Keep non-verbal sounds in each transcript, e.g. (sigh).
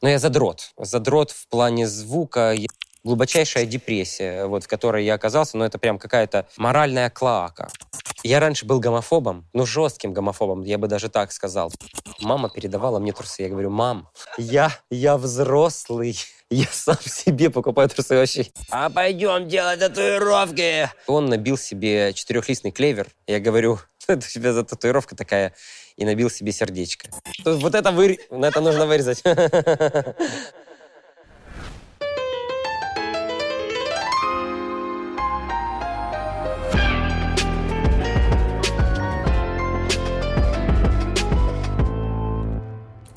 Но я задрот. Задрот в плане звука. Глубочайшая депрессия, вот, в которой я оказался, но это прям какая-то моральная клоака. Я раньше был гомофобом, ну, жестким гомофобом, я бы даже так сказал. Мама передавала мне трусы. Я говорю, мам, я, я взрослый. Я сам себе покупаю трусы вообще. А пойдем делать татуировки. Он набил себе четырехлистный клевер. Я говорю, (laughs) это у тебя за татуировка такая. И набил себе сердечко. Вот это, вы... это нужно вырезать.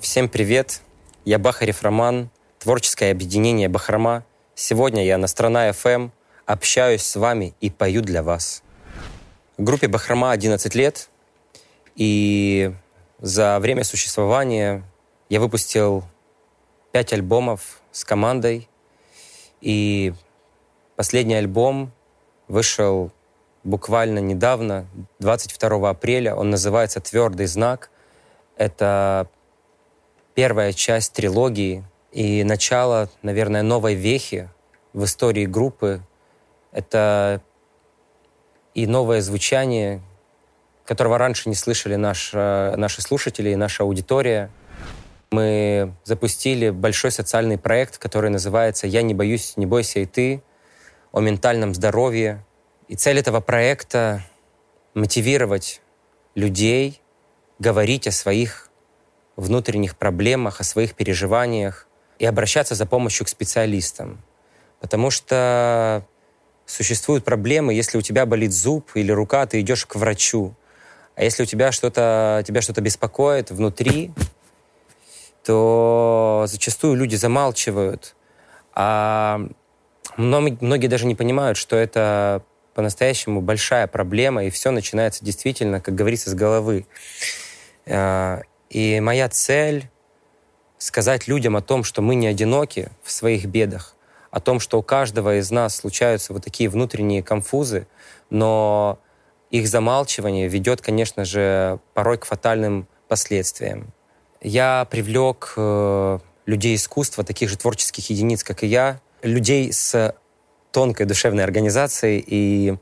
Всем привет! Я Бахарев Роман, творческое объединение Бахрома. Сегодня я на Страна FM, общаюсь с вами и пою для вас. Группе Бахрома 11 лет, и за время существования я выпустил 5 альбомов с командой, и последний альбом вышел буквально недавно, 22 апреля. Он называется «Твердый знак». Это первая часть трилогии и начало, наверное, новой вехи в истории группы. Это и новое звучание, которого раньше не слышали наш, э, наши слушатели и наша аудитория. Мы запустили большой социальный проект, который называется «Я не боюсь, не бойся и ты», о ментальном здоровье. И цель этого проекта — мотивировать людей говорить о своих внутренних проблемах, о своих переживаниях и обращаться за помощью к специалистам. Потому что существуют проблемы, если у тебя болит зуб или рука, ты идешь к врачу. А если у тебя что-то, тебя что-то беспокоит внутри, то зачастую люди замалчивают. А многие даже не понимают, что это по-настоящему большая проблема, и все начинается действительно, как говорится, с головы. А, и моя цель — сказать людям о том, что мы не одиноки в своих бедах, о том, что у каждого из нас случаются вот такие внутренние конфузы, но их замалчивание ведет, конечно же, порой к фатальным последствиям. Я привлек э, людей искусства, таких же творческих единиц, как и я, людей с тонкой душевной организацией, и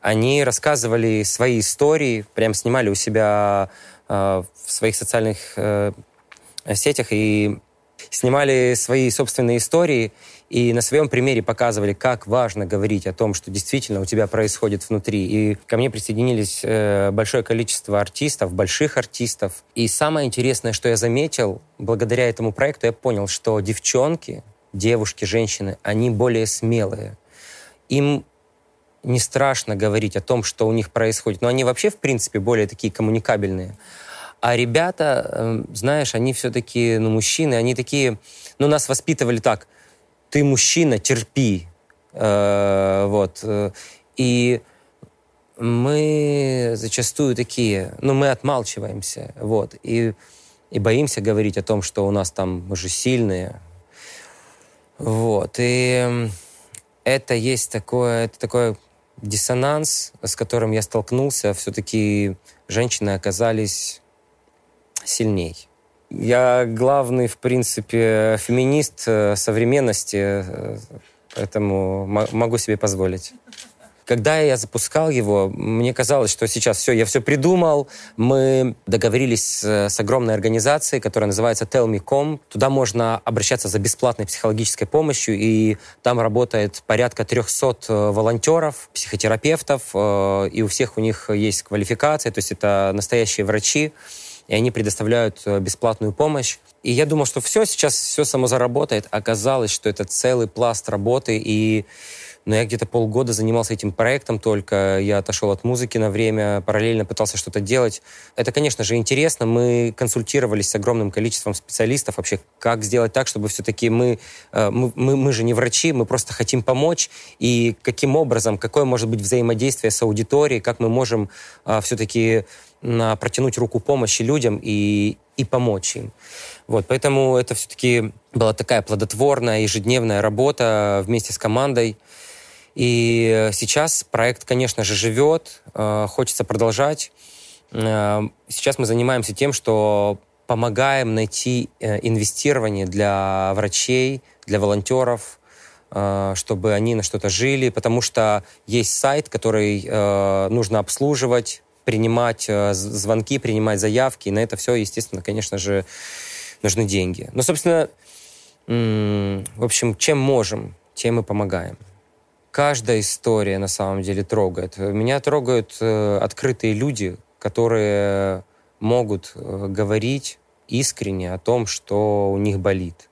они рассказывали свои истории, прям снимали у себя Э, в своих социальных э, сетях и снимали свои собственные истории и на своем примере показывали, как важно говорить о том, что действительно у тебя происходит внутри. И ко мне присоединились э, большое количество артистов, больших артистов. И самое интересное, что я заметил, благодаря этому проекту я понял, что девчонки, девушки, женщины, они более смелые. Им не страшно говорить о том, что у них происходит. Но они вообще, в принципе, более такие коммуникабельные. А ребята, эм, знаешь, они все-таки, ну, мужчины, они такие, ну, нас воспитывали так, ты мужчина, терпи. Э, вот. Э, и мы зачастую такие, ну, мы отмалчиваемся, вот, и, и боимся говорить о том, что у нас там, мы же сильные, вот, и это есть такое, это такой диссонанс, с которым я столкнулся, все-таки женщины оказались сильней. Я главный, в принципе, феминист э, современности, э, поэтому могу себе позволить. Когда я запускал его, мне казалось, что сейчас все, я все придумал. Мы договорились с, огромной организацией, которая называется Tell Туда можно обращаться за бесплатной психологической помощью, и там работает порядка 300 э, волонтеров, психотерапевтов, и у всех у них есть квалификация, то есть это настоящие врачи и они предоставляют э, бесплатную помощь. И я думал, что все, сейчас все само заработает. Оказалось, что это целый пласт работы, и но я где-то полгода занимался этим проектом только. Я отошел от музыки на время, параллельно пытался что-то делать. Это, конечно же, интересно. Мы консультировались с огромным количеством специалистов вообще, как сделать так, чтобы все-таки мы, э, мы, мы, мы же не врачи, мы просто хотим помочь. И каким образом, какое может быть взаимодействие с аудиторией, как мы можем э, все-таки протянуть руку помощи людям и, и помочь им. Вот, поэтому это все-таки была такая плодотворная ежедневная работа вместе с командой. И сейчас проект, конечно же, живет, э, хочется продолжать. Э, сейчас мы занимаемся тем, что помогаем найти э, инвестирование для врачей, для волонтеров, э, чтобы они на что-то жили, потому что есть сайт, который э, нужно обслуживать, принимать звонки, принимать заявки, и на это все, естественно, конечно же, нужны деньги. Ну, собственно, в общем, чем можем, тем и помогаем. Каждая история на самом деле трогает. Меня трогают открытые люди, которые могут э, говорить искренне о том, что у них болит.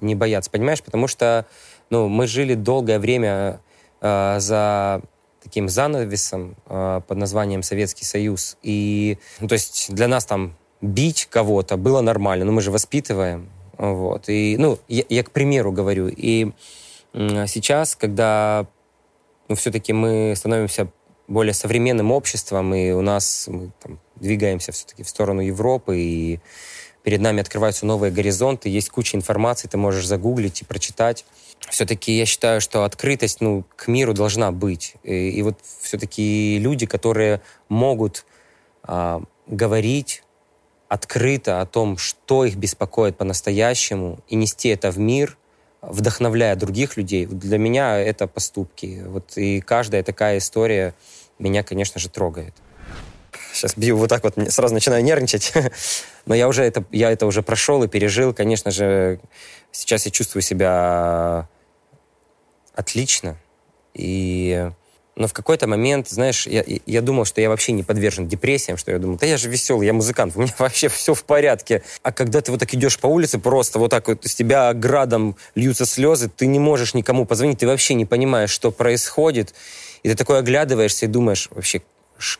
Не бояться, понимаешь? Потому что ну, мы жили долгое время э, за таким занавесом э, под названием Советский Союз. И, ну, то есть для нас там бить кого-то было нормально, но мы же воспитываем. Вот. И, ну, я, я к примеру говорю. И э, сейчас, когда ну, все-таки мы становимся более современным обществом, и у нас мы там, двигаемся все-таки в сторону Европы, и перед нами открываются новые горизонты, есть куча информации, ты можешь загуглить и прочитать. Все-таки я считаю, что открытость ну, к миру должна быть. И, и вот все-таки люди, которые могут а, говорить открыто о том, что их беспокоит по-настоящему, и нести это в мир, вдохновляя других людей, для меня это поступки. Вот, и каждая такая история меня, конечно же, трогает. Сейчас бью вот так вот, сразу начинаю нервничать. (laughs) Но я уже это, я это уже прошел и пережил. Конечно же, сейчас я чувствую себя отлично. И но в какой-то момент, знаешь, я, я думал, что я вообще не подвержен депрессиям, что я думал, да я же веселый, я музыкант, (laughs) у меня вообще все в порядке. А когда ты вот так идешь по улице, просто вот так вот с тебя градом льются слезы, ты не можешь никому позвонить, ты вообще не понимаешь, что происходит. И ты такой оглядываешься и думаешь, вообще,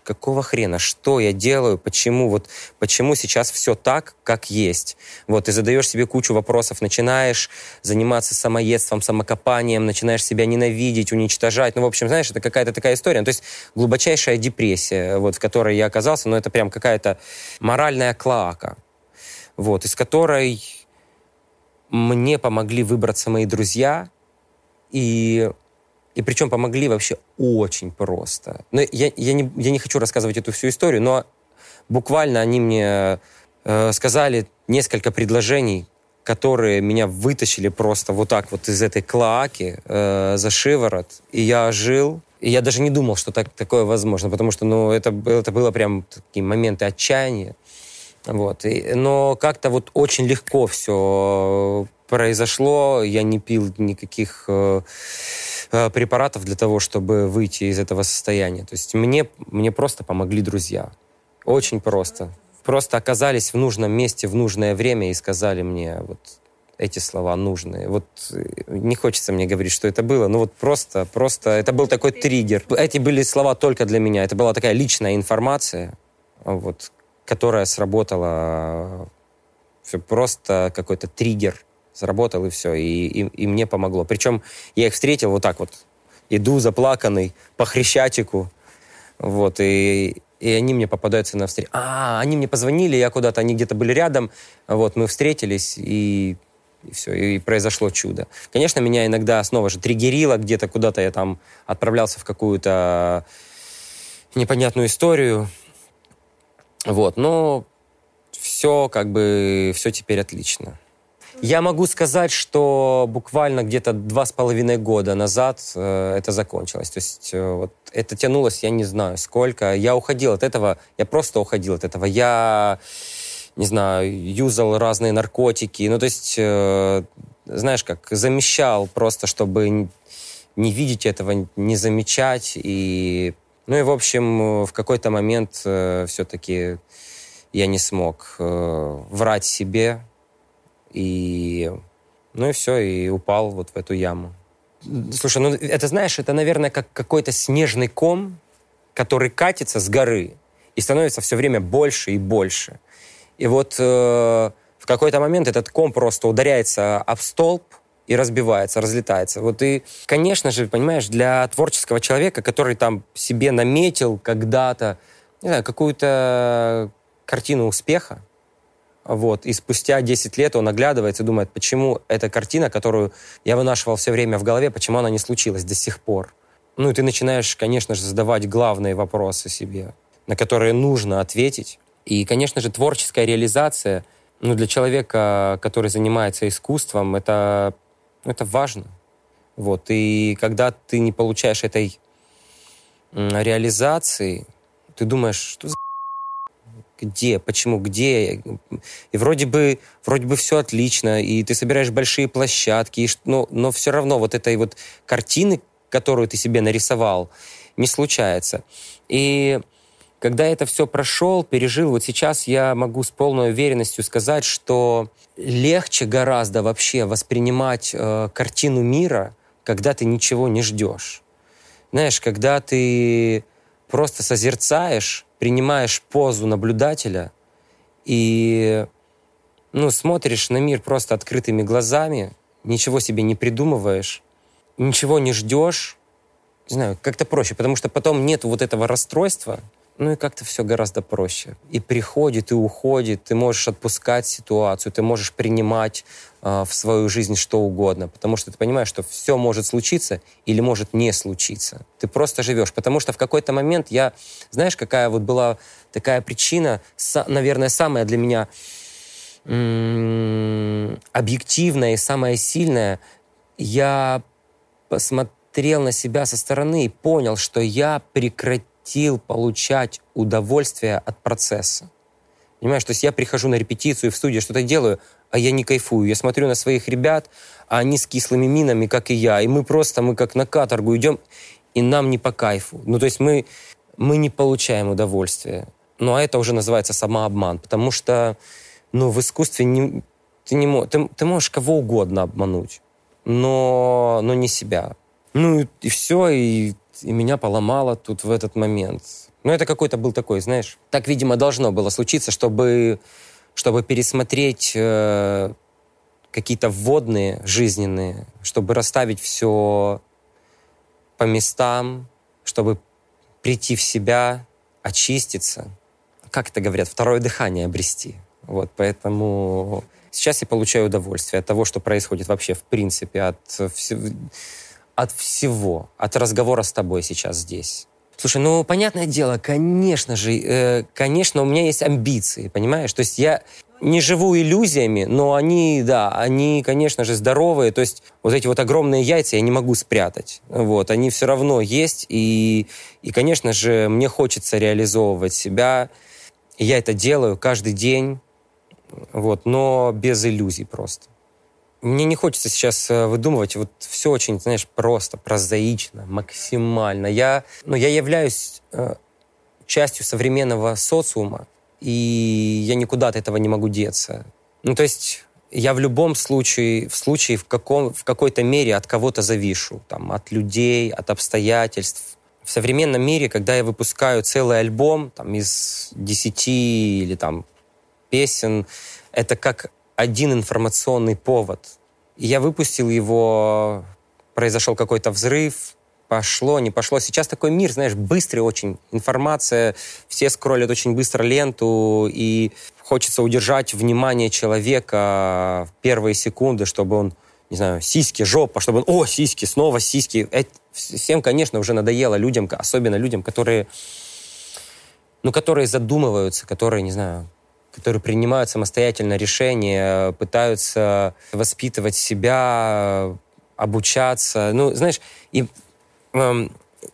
какого хрена, что я делаю, почему, вот, почему сейчас все так, как есть. Вот, и задаешь себе кучу вопросов, начинаешь заниматься самоедством, самокопанием, начинаешь себя ненавидеть, уничтожать. Ну, в общем, знаешь, это какая-то такая история. Ну, то есть глубочайшая депрессия, вот, в которой я оказался, но ну, это прям какая-то моральная клака, вот, из которой мне помогли выбраться мои друзья, и и причем помогли вообще очень просто. Но я, я, не, я не хочу рассказывать эту всю историю, но буквально они мне э, сказали несколько предложений, которые меня вытащили просто вот так вот из этой клоаки э, за шиворот. И я жил, и я даже не думал, что так, такое возможно, потому что ну, это, это было прям такие моменты отчаяния. Вот. И, но как-то вот очень легко все произошло. Я не пил никаких э, препаратов для того, чтобы выйти из этого состояния. То есть мне, мне просто помогли друзья. Очень просто. Просто оказались в нужном месте в нужное время и сказали мне вот эти слова нужные. Вот э, не хочется мне говорить, что это было, но вот просто, просто это был такой триггер. Эти были слова только для меня. Это была такая личная информация, вот, которая сработала. Все просто какой-то триггер сработал, и все. И, и, и мне помогло. Причем я их встретил вот так вот. Иду заплаканный по хрещатику. Вот, и, и они мне попадаются на встречу. А, они мне позвонили, я куда-то, они где-то были рядом. Вот, мы встретились, и, и все, и произошло чудо. Конечно, меня иногда снова же триггерило, где-то куда-то я там отправлялся в какую-то непонятную историю. Вот, но все как бы, все теперь отлично. Я могу сказать, что буквально где-то два с половиной года назад э, это закончилось. То есть э, вот это тянулось, я не знаю сколько. Я уходил от этого, я просто уходил от этого. Я, не знаю, юзал разные наркотики. Ну, то есть, э, знаешь, как замещал просто, чтобы не видеть этого, не замечать. И, ну и, в общем, в какой-то момент э, все-таки я не смог э, врать себе, и, ну и все, и упал вот в эту яму. Слушай, ну это, знаешь, это, наверное, как какой-то снежный ком, который катится с горы и становится все время больше и больше. И вот э, в какой-то момент этот ком просто ударяется об столб и разбивается, разлетается. Вот и, конечно же, понимаешь, для творческого человека, который там себе наметил когда-то, не знаю, какую-то картину успеха, вот. И спустя 10 лет он оглядывается и думает, почему эта картина, которую я вынашивал все время в голове, почему она не случилась до сих пор. Ну и ты начинаешь, конечно же, задавать главные вопросы себе, на которые нужно ответить. И, конечно же, творческая реализация, ну, для человека, который занимается искусством, это, это важно. Вот. И когда ты не получаешь этой реализации, ты думаешь, что за где, почему, где. И вроде бы, вроде бы все отлично, и ты собираешь большие площадки, и, но, но все равно вот этой вот картины, которую ты себе нарисовал, не случается. И когда это все прошел, пережил, вот сейчас я могу с полной уверенностью сказать, что легче гораздо вообще воспринимать э, картину мира, когда ты ничего не ждешь. Знаешь, когда ты просто созерцаешь, принимаешь позу наблюдателя и ну, смотришь на мир просто открытыми глазами, ничего себе не придумываешь, ничего не ждешь, не знаю, как-то проще, потому что потом нет вот этого расстройства, ну и как-то все гораздо проще. И приходит, и уходит, ты можешь отпускать ситуацию, ты можешь принимать э, в свою жизнь что угодно, потому что ты понимаешь, что все может случиться или может не случиться. Ты просто живешь, потому что в какой-то момент я, знаешь, какая вот была такая причина, са, наверное, самая для меня объективная и самая сильная, я посмотрел на себя со стороны и понял, что я прекратил хотел получать удовольствие от процесса. Понимаешь, то есть я прихожу на репетицию в студию, что-то делаю, а я не кайфую. Я смотрю на своих ребят, а они с кислыми минами, как и я. И мы просто, мы как на каторгу идем, и нам не по кайфу. Ну, то есть мы, мы не получаем удовольствия. Ну, а это уже называется самообман, потому что, ну, в искусстве не, ты, не, ты, ты можешь кого угодно обмануть, но, но не себя. Ну, и, и все, и и меня поломало тут в этот момент. Ну, это какой-то был такой, знаешь, так, видимо, должно было случиться, чтобы, чтобы пересмотреть э, какие-то вводные жизненные, чтобы расставить все по местам, чтобы прийти в себя, очиститься. Как это говорят? Второе дыхание обрести. Вот, поэтому сейчас я получаю удовольствие от того, что происходит вообще в принципе, от всего от всего, от разговора с тобой сейчас здесь. Слушай, ну, понятное дело, конечно же, э, конечно, у меня есть амбиции, понимаешь? То есть я не живу иллюзиями, но они, да, они, конечно же, здоровые. То есть вот эти вот огромные яйца я не могу спрятать. Вот, они все равно есть. И, и конечно же, мне хочется реализовывать себя. Я это делаю каждый день, вот, но без иллюзий просто. Мне не хочется сейчас э, выдумывать, вот все очень, знаешь, просто, прозаично, максимально. Я, ну, я являюсь э, частью современного социума, и я никуда от этого не могу деться. Ну, то есть я в любом случае, в случае в, каком, в какой-то мере от кого-то завишу, там, от людей, от обстоятельств. В современном мире, когда я выпускаю целый альбом там, из десяти или там песен, это как один информационный повод. Я выпустил его, произошел какой-то взрыв, пошло, не пошло. Сейчас такой мир, знаешь, быстрый очень. Информация, все скроллят очень быстро ленту, и хочется удержать внимание человека в первые секунды, чтобы он, не знаю, сиськи, жопа, чтобы он, о, сиськи, снова сиськи. Это, всем, конечно, уже надоело людям, особенно людям, которые, ну, которые задумываются, которые, не знаю, которые принимают самостоятельно решения, пытаются воспитывать себя, обучаться. Ну, знаешь, и э,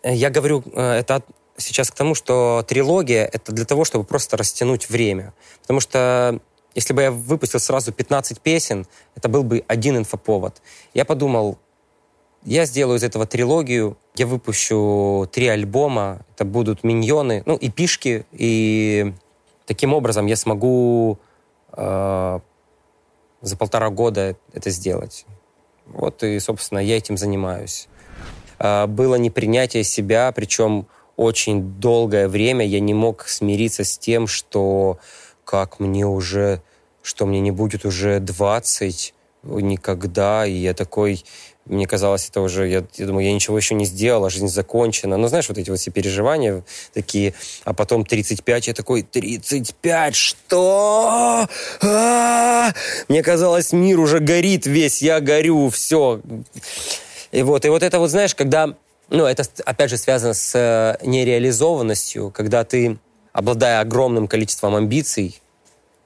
я говорю э, это сейчас к тому, что трилогия — это для того, чтобы просто растянуть время. Потому что если бы я выпустил сразу 15 песен, это был бы один инфоповод. Я подумал, я сделаю из этого трилогию, я выпущу три альбома, это будут миньоны, ну, и пишки, и Таким образом, я смогу э, за полтора года это сделать. Вот и, собственно, я этим занимаюсь. Э, было непринятие себя, причем очень долгое время я не мог смириться с тем, что как мне уже, что мне не будет уже 20 никогда, и я такой, мне казалось, это уже, я, я думаю, я ничего еще не сделал, а жизнь закончена. Ну, знаешь, вот эти вот все переживания такие. А потом 35, я такой, 35, что? А-а-а! Мне казалось, мир уже горит весь, я горю, все. И вот, и вот это вот, знаешь, когда, ну, это, опять же, связано с э, нереализованностью, когда ты, обладая огромным количеством амбиций,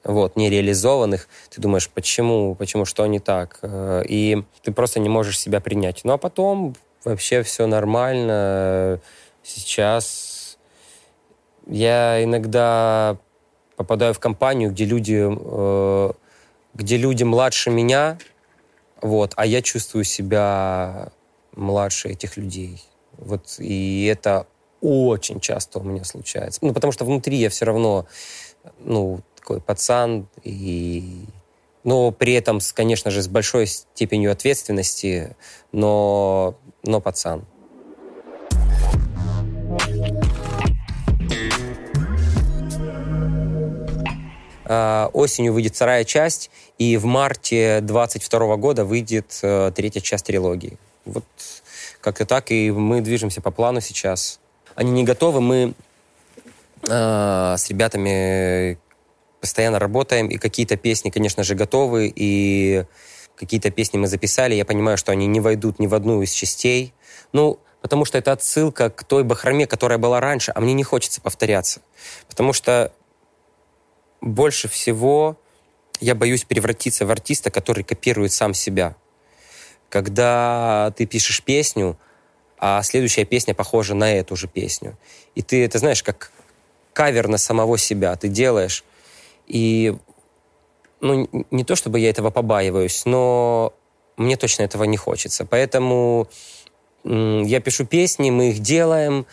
вот, нереализованных, ты думаешь, почему, почему, что не так, э, и ты просто не можешь себя принять. Ну, а потом вообще все нормально. Сейчас я иногда попадаю в компанию, где люди, э, где люди младше меня, вот, а я чувствую себя младше этих людей. Вот, и это очень часто у меня случается. Ну, потому что внутри я все равно, ну, такой пацан, и... но при этом, конечно же, с большой степенью ответственности, но, но пацан. А, осенью выйдет вторая часть, и в марте 22 года выйдет э, третья часть трилогии. Вот как-то так, и мы движемся по плану сейчас. Они не готовы, мы э, с ребятами постоянно работаем, и какие-то песни, конечно же, готовы, и какие-то песни мы записали, я понимаю, что они не войдут ни в одну из частей. Ну, потому что это отсылка к той бахроме, которая была раньше, а мне не хочется повторяться. Потому что больше всего я боюсь превратиться в артиста, который копирует сам себя. Когда ты пишешь песню, а следующая песня похожа на эту же песню. И ты это знаешь, как кавер на самого себя ты делаешь. И ну, не то чтобы я этого побаиваюсь, но мне точно этого не хочется. Поэтому я пишу песни, мы их делаем,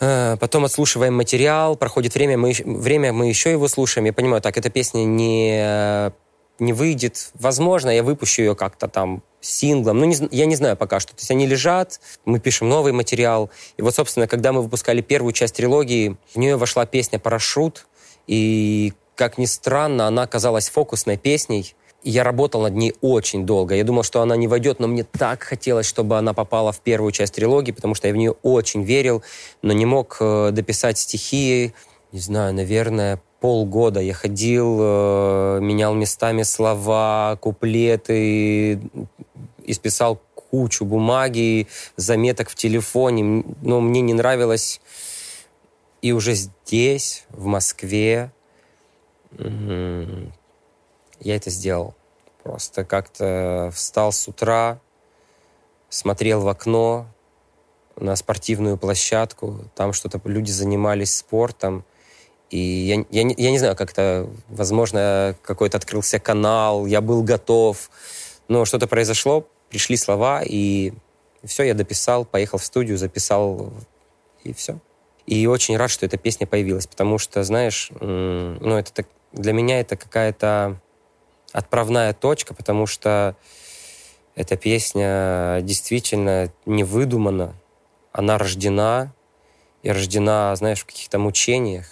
э, потом отслушиваем материал, проходит время, мы, время, мы еще его слушаем. Я понимаю, так, эта песня не, не выйдет. Возможно, я выпущу ее как-то там синглом. Ну, не, я не знаю пока что. То есть они лежат, мы пишем новый материал. И вот, собственно, когда мы выпускали первую часть трилогии, в нее вошла песня «Парашют», и, как ни странно, она оказалась фокусной песней. Я работал над ней очень долго. Я думал, что она не войдет, но мне так хотелось, чтобы она попала в первую часть трилогии, потому что я в нее очень верил, но не мог э, дописать стихи. Не знаю, наверное, полгода я ходил, э, менял местами слова, куплеты, исписал кучу бумаги, заметок в телефоне. Но мне не нравилось и уже здесь, в Москве, я это сделал. Просто как-то встал с утра, смотрел в окно на спортивную площадку, там что-то люди занимались спортом, и я, я, я не знаю, как-то, возможно, какой-то открылся канал, я был готов, но что-то произошло, пришли слова, и все, я дописал, поехал в студию, записал, и все. И очень рад, что эта песня появилась, потому что, знаешь, ну, это так, для меня это какая-то отправная точка, потому что эта песня действительно не выдумана, она рождена, и рождена, знаешь, в каких-то мучениях,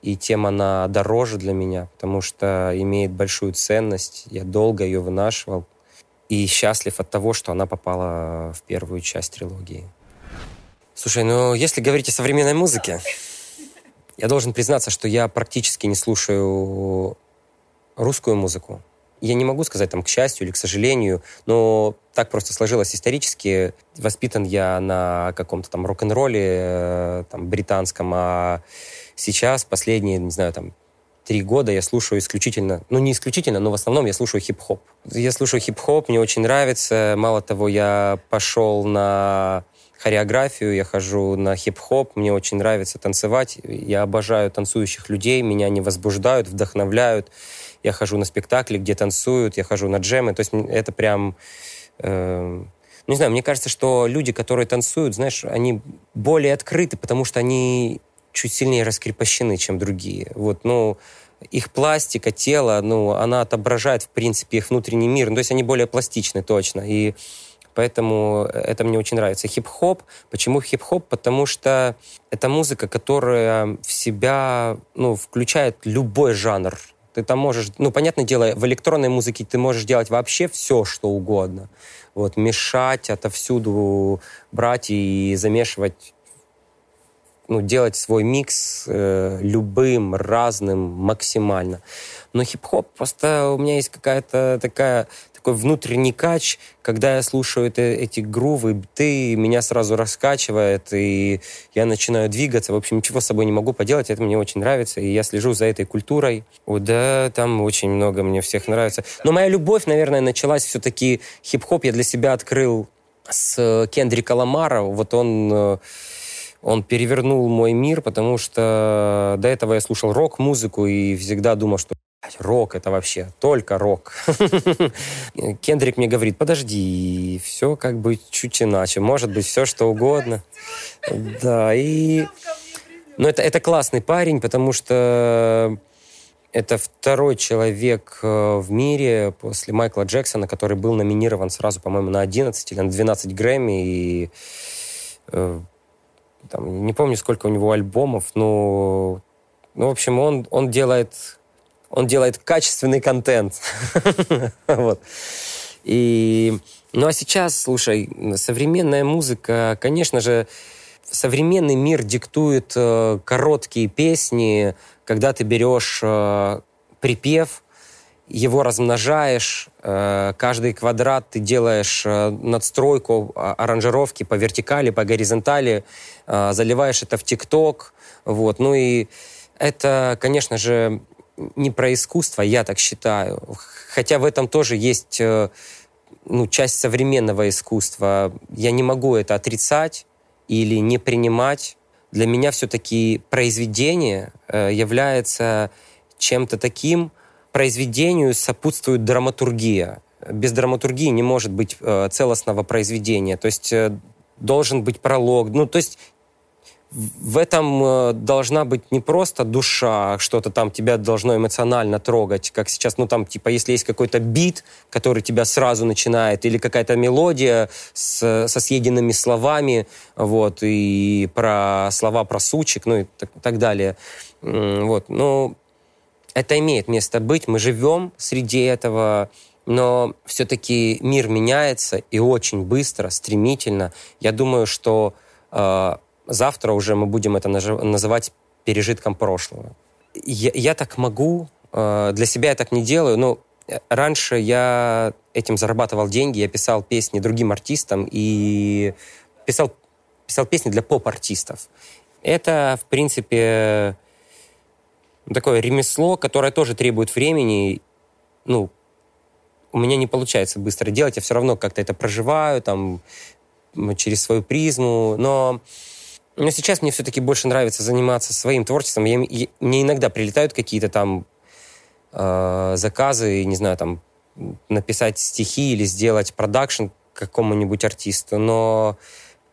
и тем она дороже для меня, потому что имеет большую ценность, я долго ее вынашивал, и счастлив от того, что она попала в первую часть трилогии. Слушай, ну если говорить о современной музыке, я должен признаться, что я практически не слушаю русскую музыку. Я не могу сказать, там, к счастью или к сожалению, но так просто сложилось исторически. Воспитан я на каком-то там рок-н-ролле э, там, британском, а сейчас, последние, не знаю, там, три года я слушаю исключительно, ну не исключительно, но в основном я слушаю хип-хоп. Я слушаю хип-хоп, мне очень нравится. Мало того, я пошел на хореографию, я хожу на хип-хоп, мне очень нравится танцевать. Я обожаю танцующих людей, меня они возбуждают, вдохновляют. Я хожу на спектакли, где танцуют, я хожу на джемы. То есть это прям... Э, не знаю, мне кажется, что люди, которые танцуют, знаешь, они более открыты, потому что они чуть сильнее раскрепощены, чем другие. Вот, ну, их пластика, тело, ну, она отображает, в принципе, их внутренний мир. Ну, то есть они более пластичны, точно. И Поэтому это мне очень нравится. Хип-хоп. Почему хип-хоп? Потому что это музыка, которая в себя ну, включает любой жанр. Ты там можешь, ну, понятное дело, в электронной музыке ты можешь делать вообще все, что угодно. Вот, мешать отовсюду, брать и замешивать ну, делать свой микс э, любым, разным, максимально. Но хип-хоп просто у меня есть какая-то такая такой внутренний кач, когда я слушаю это, эти грувы, ты меня сразу раскачивает, и я начинаю двигаться. В общем, ничего с собой не могу поделать, это мне очень нравится, и я слежу за этой культурой. О, да, там очень много мне всех нравится. Но моя любовь, наверное, началась все-таки хип-хоп я для себя открыл с Кендрика Ламара. Вот он э, он перевернул мой мир, потому что до этого я слушал рок-музыку и всегда думал, что рок это вообще только рок. (laughs) Кендрик мне говорит, подожди, все как бы чуть иначе, может быть все что угодно. Да, и... Но это, это классный парень, потому что это второй человек э, в мире после Майкла Джексона, который был номинирован сразу, по-моему, на 11 или на 12 Грэмми. И э, там, не помню, сколько у него альбомов, но, ну, в общем, он, он делает он делает качественный контент. (laughs) вот. И, ну а сейчас, слушай, современная музыка, конечно же, современный мир диктует э, короткие песни, когда ты берешь э, припев, его размножаешь, э, каждый квадрат ты делаешь надстройку а, аранжировки по вертикали, по горизонтали, заливаешь это в ТикТок, вот, ну и это, конечно же, не про искусство, я так считаю. Хотя в этом тоже есть э, ну, часть современного искусства. Я не могу это отрицать или не принимать. Для меня все-таки произведение э, является чем-то таким, произведению сопутствует драматургия. Без драматургии не может быть э, целостного произведения. То есть должен быть пролог. Ну, то есть в этом э, должна быть не просто душа, что-то там тебя должно эмоционально трогать, как сейчас, ну там, типа, если есть какой-то бит, который тебя сразу начинает, или какая-то мелодия с, со съеденными словами, вот, и про слова про сучек, ну и так, так далее. Вот, ну, это имеет место быть, мы живем среди этого, но все-таки мир меняется и очень быстро, стремительно. Я думаю, что э, завтра уже мы будем это называть пережитком прошлого. Я, я так могу, э, для себя я так не делаю, но раньше я этим зарабатывал деньги, я писал песни другим артистам и писал, писал песни для поп-артистов. Это, в принципе, такое ремесло, которое тоже требует времени. Ну, у меня не получается быстро делать, я все равно как-то это проживаю, там, через свою призму, но но сейчас мне все-таки больше нравится заниматься своим творчеством. Я, я, мне иногда прилетают какие-то там э, заказы, не знаю, там написать стихи или сделать продакшн какому-нибудь артисту, но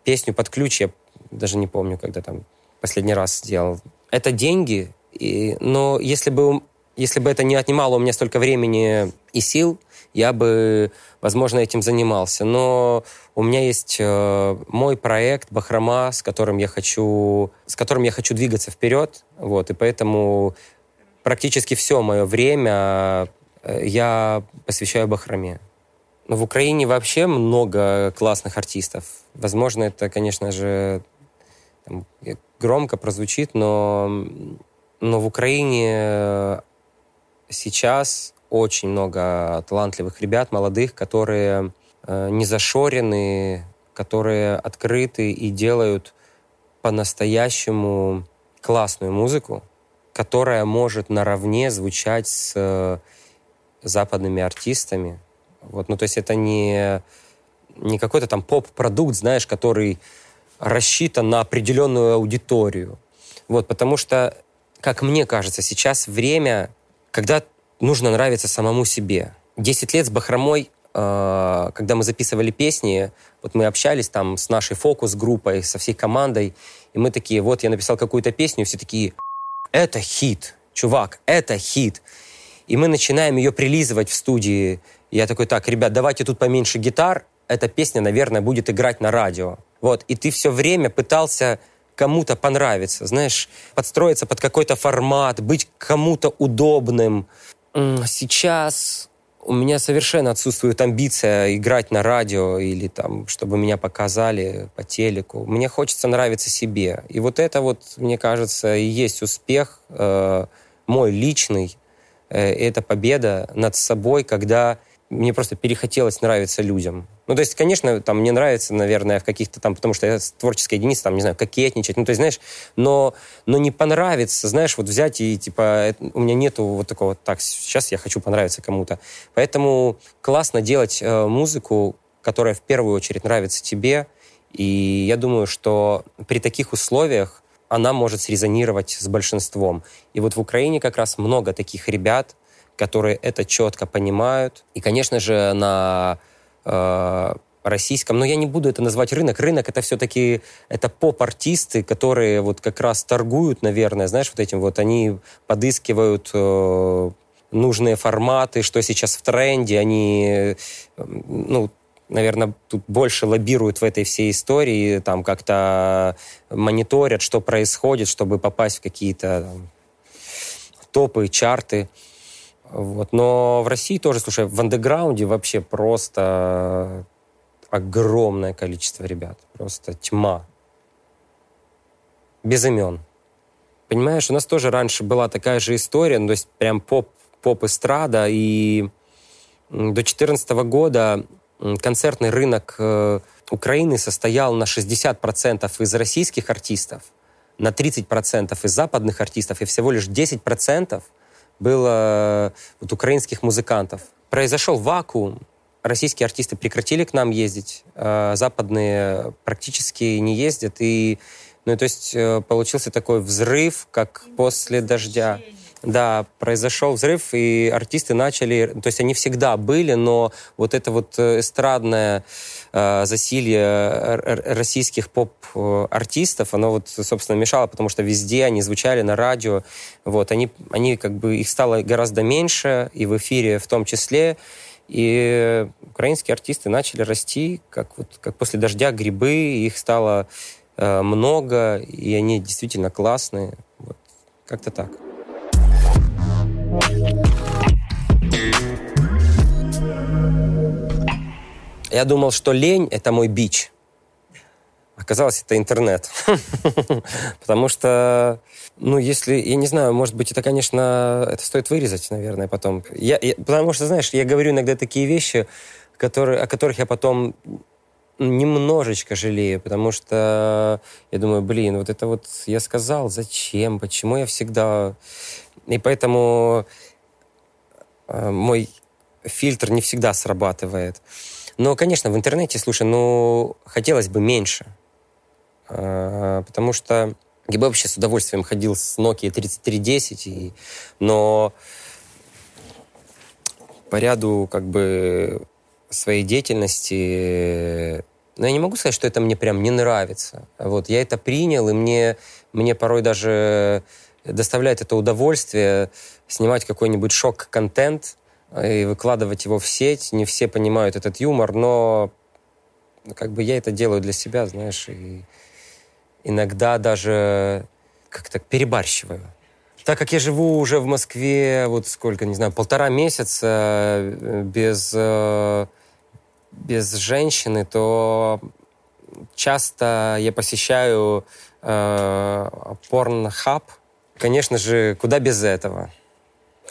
песню под ключ я даже не помню, когда там последний раз сделал. Это деньги, и, но если бы, если бы это не отнимало у меня столько времени и сил, я бы, возможно, этим занимался. Но у меня есть э, мой проект Бахрома, с которым я хочу, с которым я хочу двигаться вперед, вот, и поэтому практически все мое время э, я посвящаю Бахроме. Но в Украине вообще много классных артистов. Возможно, это, конечно же, там, громко прозвучит, но, но в Украине сейчас очень много талантливых ребят, молодых, которые э, не зашорены, которые открыты и делают по-настоящему классную музыку, которая может наравне звучать с э, западными артистами. Вот, ну, то есть это не, не какой-то там поп-продукт, знаешь, который рассчитан на определенную аудиторию. Вот, потому что, как мне кажется, сейчас время, когда нужно нравиться самому себе. Десять лет с Бахромой, э, когда мы записывали песни, вот мы общались там с нашей фокус-группой, со всей командой, и мы такие, вот я написал какую-то песню, все такие, это хит, чувак, это хит. И мы начинаем ее прилизывать в студии. Я такой, так, ребят, давайте тут поменьше гитар, эта песня, наверное, будет играть на радио. Вот, и ты все время пытался кому-то понравиться, знаешь, подстроиться под какой-то формат, быть кому-то удобным, Сейчас у меня совершенно отсутствует амбиция играть на радио или там, чтобы меня показали по телеку. Мне хочется нравиться себе. И вот это вот, мне кажется, и есть успех э, мой личный. Э, это победа над собой, когда мне просто перехотелось нравиться людям. Ну, то есть, конечно, там мне нравится, наверное, в каких-то там, потому что я творческая единица, там, не знаю, кокетничать, ну, то есть, знаешь, но, но не понравится, знаешь, вот взять и, типа, у меня нету вот такого, так, сейчас я хочу понравиться кому-то. Поэтому классно делать э, музыку, которая в первую очередь нравится тебе, и я думаю, что при таких условиях она может срезонировать с большинством. И вот в Украине как раз много таких ребят, которые это четко понимают. И, конечно же, на Э, российском, но я не буду это назвать рынок. Рынок это все-таки это поп-артисты, которые вот как раз торгуют, наверное, знаешь, вот этим вот они подыскивают э, нужные форматы, что сейчас в тренде, они, э, ну, наверное, тут больше лоббируют в этой всей истории, там как-то мониторят, что происходит, чтобы попасть в какие-то там, топы, чарты. Вот. Но в России тоже, слушай, в андеграунде вообще просто огромное количество ребят. Просто тьма. Без имен. Понимаешь, у нас тоже раньше была такая же история, ну, то есть прям поп, поп-эстрада, и до 2014 года концертный рынок э, Украины состоял на 60% из российских артистов, на 30% из западных артистов и всего лишь 10% было вот, украинских музыкантов. Произошел вакуум, российские артисты прекратили к нам ездить, а западные практически не ездят, и ну, то есть э, получился такой взрыв, как после дождя. Да, произошел взрыв, и артисты начали, то есть они всегда были, но вот это вот э, эстрадное э, засилье российских поп-артистов, оно вот, собственно, мешало, потому что везде они звучали на радио, вот, они, они как бы, их стало гораздо меньше, и в эфире в том числе, и украинские артисты начали расти, как, вот, как после дождя грибы, их стало э, много, и они действительно классные. Вот, как-то так. Я думал, что лень — это мой бич. Оказалось, это интернет. (laughs) Потому что, ну, если, я не знаю, может быть, это, конечно, это стоит вырезать, наверное, потом. Я, я, потому что, знаешь, я говорю иногда такие вещи, которые, о которых я потом немножечко жалею, потому что я думаю, блин, вот это вот я сказал, зачем, почему я всегда... И поэтому э, мой фильтр не всегда срабатывает. Но, конечно, в интернете, слушай, ну, хотелось бы меньше. Э, потому что я бы вообще с удовольствием ходил с Nokia 3310, и, но по ряду как бы своей деятельности но я не могу сказать, что это мне прям не нравится. Вот, я это принял, и мне, мне порой даже доставляет это удовольствие снимать какой-нибудь шок-контент и выкладывать его в сеть. Не все понимают этот юмор, но как бы я это делаю для себя, знаешь, и иногда даже как-то перебарщиваю. Так как я живу уже в Москве, вот сколько, не знаю, полтора месяца э, без э, без женщины, то часто я посещаю э, порнхаб. Конечно же, куда без этого?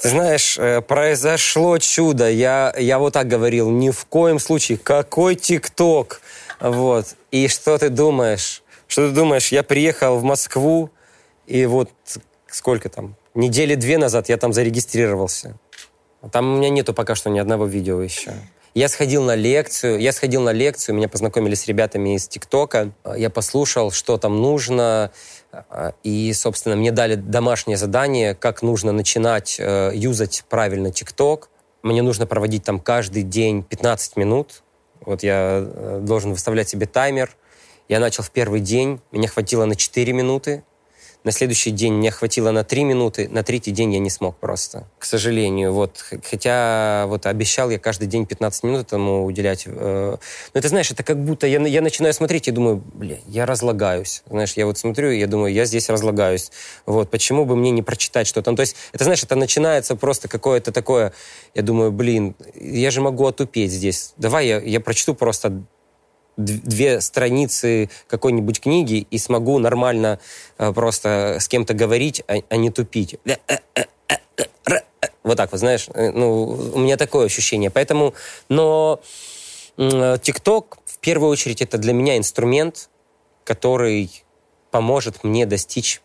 Знаешь, э, произошло чудо. Я, я вот так говорил, ни в коем случае. Какой ТикТок? Вот. И что ты думаешь? Что ты думаешь? Я приехал в Москву, и вот сколько там? Недели две назад я там зарегистрировался. Там у меня нету пока что ни одного видео еще. Я сходил на лекцию, я сходил на лекцию, меня познакомили с ребятами из ТикТока, я послушал, что там нужно, и, собственно, мне дали домашнее задание, как нужно начинать э, юзать правильно ТикТок. Мне нужно проводить там каждый день 15 минут. Вот я э, должен выставлять себе таймер. Я начал в первый день, меня хватило на 4 минуты. На следующий день мне хватило на три минуты, на третий день я не смог просто, к сожалению. Вот, хотя вот обещал я каждый день 15 минут этому уделять. Э, но это, знаешь, это как будто я, я начинаю смотреть и думаю, бля, я разлагаюсь. Знаешь, я вот смотрю и я думаю, я здесь разлагаюсь. Вот, почему бы мне не прочитать что-то? Ну, то есть, это, знаешь, это начинается просто какое-то такое, я думаю, блин, я же могу отупеть здесь. Давай я, я прочту просто две страницы какой-нибудь книги и смогу нормально э, просто с кем-то говорить, а, а не тупить. Вот так вот, знаешь, э, ну, у меня такое ощущение. Поэтому, но ТикТок в первую очередь это для меня инструмент, который поможет мне достичь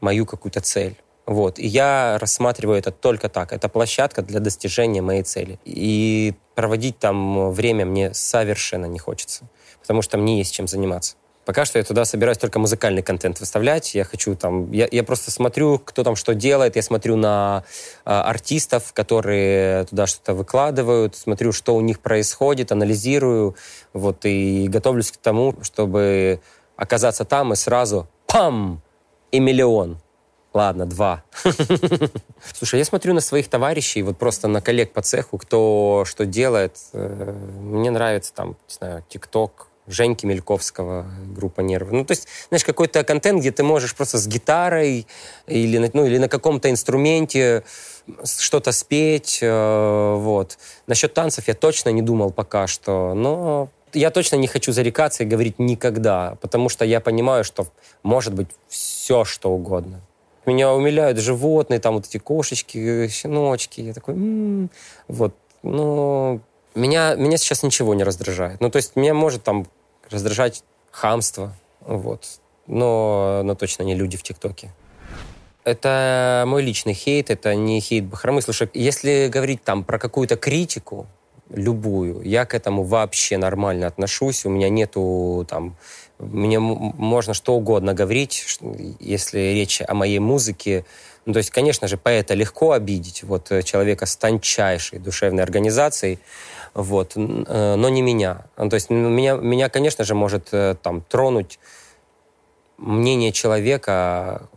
мою какую-то цель. Вот. И я рассматриваю это только так. Это площадка для достижения моей цели. И проводить там время мне совершенно не хочется, потому что мне есть чем заниматься. Пока что я туда собираюсь только музыкальный контент выставлять. Я хочу там... Я, я просто смотрю, кто там что делает. Я смотрю на э, артистов, которые туда что-то выкладывают. Смотрю, что у них происходит, анализирую. Вот, и готовлюсь к тому, чтобы оказаться там и сразу... Пам! И миллион. Ладно, два. (laughs) Слушай, я смотрю на своих товарищей, вот просто на коллег по цеху, кто что делает. Э, мне нравится там, не знаю, ТикТок, Женьки Мельковского, группа «Нервы». Ну, то есть, знаешь, какой-то контент, где ты можешь просто с гитарой или, ну, или на каком-то инструменте что-то спеть, э, вот. Насчет танцев я точно не думал пока что, но я точно не хочу зарекаться и говорить никогда, потому что я понимаю, что может быть все, что угодно. Меня умиляют животные, там вот эти кошечки, щеночки. Я такой, м-м-м. вот, ну, меня, меня сейчас ничего не раздражает. Ну, то есть меня может там раздражать хамство, вот, но, но точно не люди в ТикТоке. Это мой личный хейт, это не хейт Бахромы. Слушай, если говорить там про какую-то критику, любую, я к этому вообще нормально отношусь. У меня нету там мне можно что угодно говорить, если речь о моей музыке. Ну, то есть, конечно же, поэта легко обидеть, вот э, человека с тончайшей душевной организацией, вот, э, но не меня. Ну, то есть меня, меня, конечно же, может э, там тронуть мнение человека,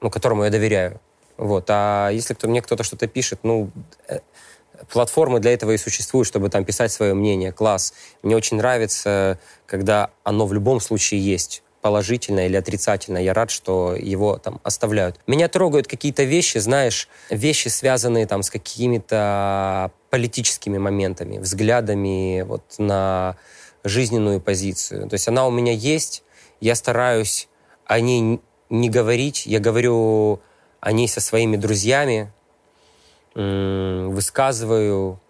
ну, которому я доверяю. Вот. А если кто, мне кто-то что-то пишет, ну, платформы для этого и существуют, чтобы там писать свое мнение. Класс. Мне очень нравится, когда оно в любом случае есть положительное или отрицательное. Я рад, что его там оставляют. Меня трогают какие-то вещи, знаешь, вещи, связанные там с какими-то политическими моментами, взглядами вот на жизненную позицию. То есть она у меня есть, я стараюсь о ней не говорить, я говорю о ней со своими друзьями, высказываю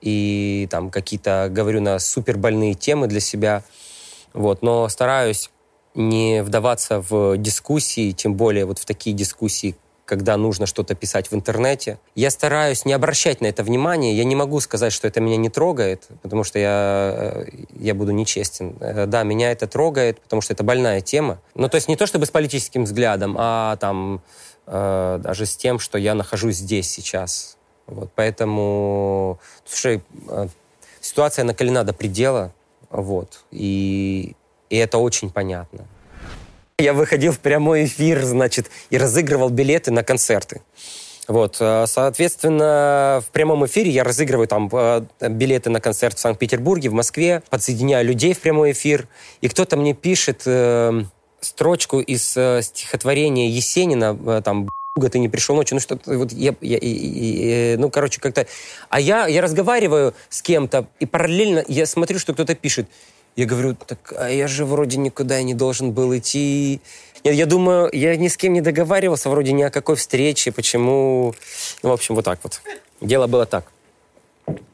и там какие-то говорю на супербольные темы для себя, вот, но стараюсь не вдаваться в дискуссии, тем более вот в такие дискуссии, когда нужно что-то писать в интернете. Я стараюсь не обращать на это внимание. Я не могу сказать, что это меня не трогает, потому что я, я буду нечестен. Э, да, меня это трогает, потому что это больная тема. Ну, то есть не то чтобы с политическим взглядом, а там э, даже с тем, что я нахожусь здесь сейчас. Вот, поэтому, слушай, э, ситуация накалена до предела, вот, и, и это очень понятно. Я выходил в прямой эфир, значит, и разыгрывал билеты на концерты. Вот, э, соответственно, в прямом эфире я разыгрываю там билеты на концерт в Санкт-Петербурге, в Москве, подсоединяю людей в прямой эфир, и кто-то мне пишет э, строчку из э, стихотворения Есенина, э, там, ты не пришел ночью, ну что-то, вот я, я, я, я, ну, короче, как-то... А я, я разговариваю с кем-то, и параллельно я смотрю, что кто-то пишет. Я говорю, так а я же вроде никуда и не должен был идти. Нет, я думаю, я ни с кем не договаривался, вроде ни о какой встрече, почему... Ну, в общем, вот так вот. Дело было так.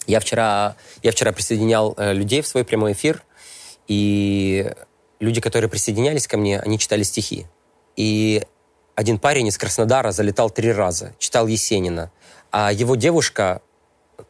Я вчера, я вчера присоединял э, людей в свой прямой эфир, и люди, которые присоединялись ко мне, они читали стихи. И один парень из Краснодара залетал три раза, читал Есенина. А его девушка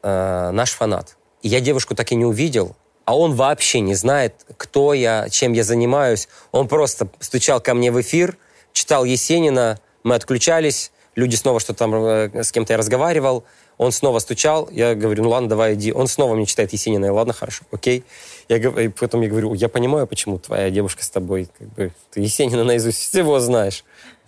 э, наш фанат. И я девушку так и не увидел, а он вообще не знает, кто я, чем я занимаюсь. Он просто стучал ко мне в эфир, читал Есенина, мы отключались, люди снова что-то там э, с кем-то я разговаривал. Он снова стучал, я говорю, ну ладно, давай иди. Он снова мне читает Есенина, ладно, хорошо, окей. Я, и потом я говорю, я понимаю, почему твоя девушка с тобой, как бы, ты Есенина наизусть всего знаешь.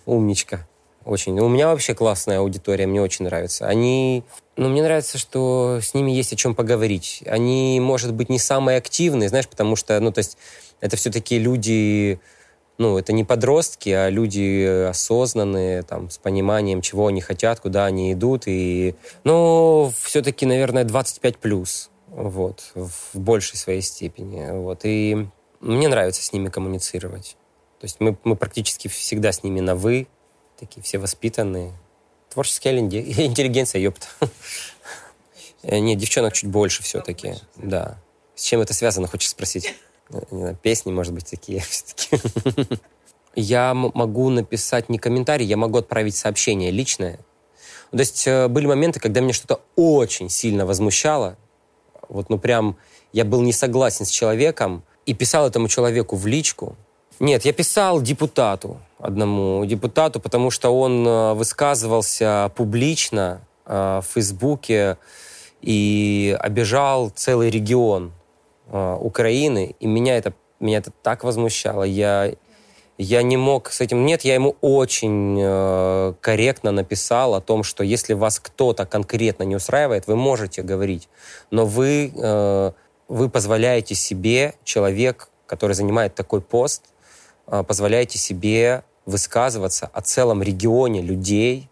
Умничка. Очень. У меня вообще классная аудитория, мне очень нравится. Они... Ну, мне нравится, что с ними есть о чем поговорить. Они, может быть, не самые активные, знаешь, потому что, ну, то есть, это все-таки люди, ну, это не подростки, а люди осознанные, там, с пониманием, чего они хотят, куда они идут. И, ну, все-таки, наверное, 25 плюс, вот, в большей своей степени. Вот. И мне нравится с ними коммуницировать. То есть мы, мы практически всегда с ними на «вы», такие все воспитанные. Творческая (laughs) интеллигенция, ёпта. (laughs) Э, нет, девчонок чуть больше все-таки, да. С чем это связано, хочешь спросить? Не знаю, песни, может быть, такие (laughs) все-таки. Я могу написать не комментарий, я могу отправить сообщение личное. То есть э, были моменты, когда меня что-то очень сильно возмущало. Вот, ну прям, я был не согласен с человеком и писал этому человеку в личку. Нет, я писал депутату одному депутату, потому что он э, высказывался публично э, в Фейсбуке и обижал целый регион э, Украины, и меня это, меня это так возмущало. Я, я не мог с этим... Нет, я ему очень э, корректно написал о том, что если вас кто-то конкретно не устраивает, вы можете говорить, но вы, э, вы позволяете себе, человек, который занимает такой пост, э, позволяете себе высказываться о целом регионе людей.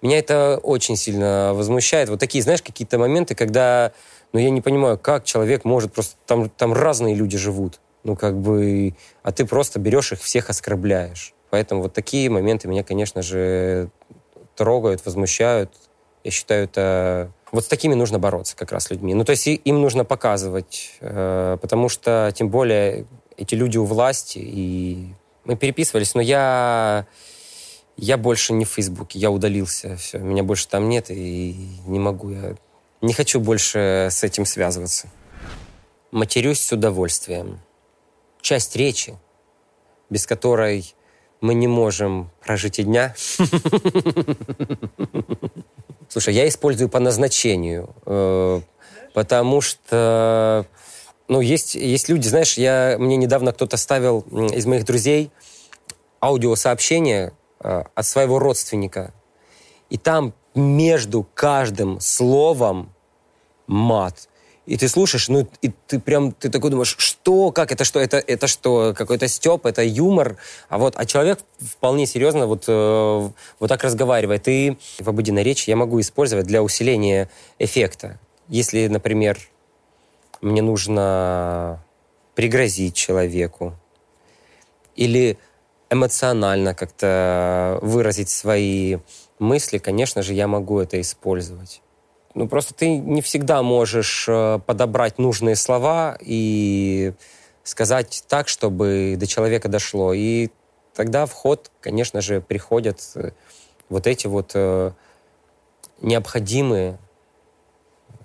Меня это очень сильно возмущает. Вот такие, знаешь, какие-то моменты, когда, ну, я не понимаю, как человек может просто... Там, там разные люди живут. Ну, как бы... А ты просто берешь их, всех оскорбляешь. Поэтому вот такие моменты меня, конечно же, трогают, возмущают. Я считаю, это... Вот с такими нужно бороться как раз людьми. Ну, то есть им нужно показывать, э, потому что, тем более, эти люди у власти, и мы переписывались, но я, я больше не в Фейсбуке, я удалился, все, меня больше там нет, и не могу, я не хочу больше с этим связываться. Матерюсь с удовольствием. Часть речи, без которой мы не можем прожить и дня. (laughs) Слушай, я использую по назначению, э, потому что ну, есть, есть люди, знаешь, я, мне недавно кто-то ставил из моих друзей аудиосообщение э, от своего родственника. И там между каждым словом мат. И ты слушаешь, ну, и ты прям, ты такой думаешь, что, как, это что, это, это что, какой-то степ, это юмор. А вот, а человек вполне серьезно вот, э, вот так разговаривает. И в обыденной речи я могу использовать для усиления эффекта. Если, например, мне нужно пригрозить человеку или эмоционально как-то выразить свои мысли, конечно же, я могу это использовать. Ну, просто ты не всегда можешь э, подобрать нужные слова и сказать так, чтобы до человека дошло. И тогда в ход, конечно же, приходят э, вот эти вот э, необходимые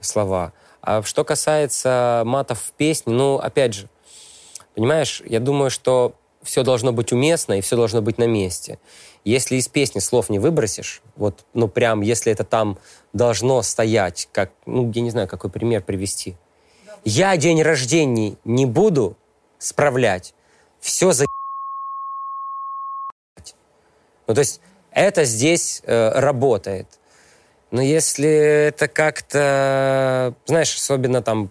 слова. А что касается матов в песне, ну, опять же, понимаешь, я думаю, что все должно быть уместно и все должно быть на месте. Если из песни слов не выбросишь, вот, ну, прям, если это там должно стоять, как, ну, я не знаю, какой пример привести. Я день рождения не буду справлять. Все за... Ну, то есть это здесь э, работает. Но если это как-то, знаешь, особенно там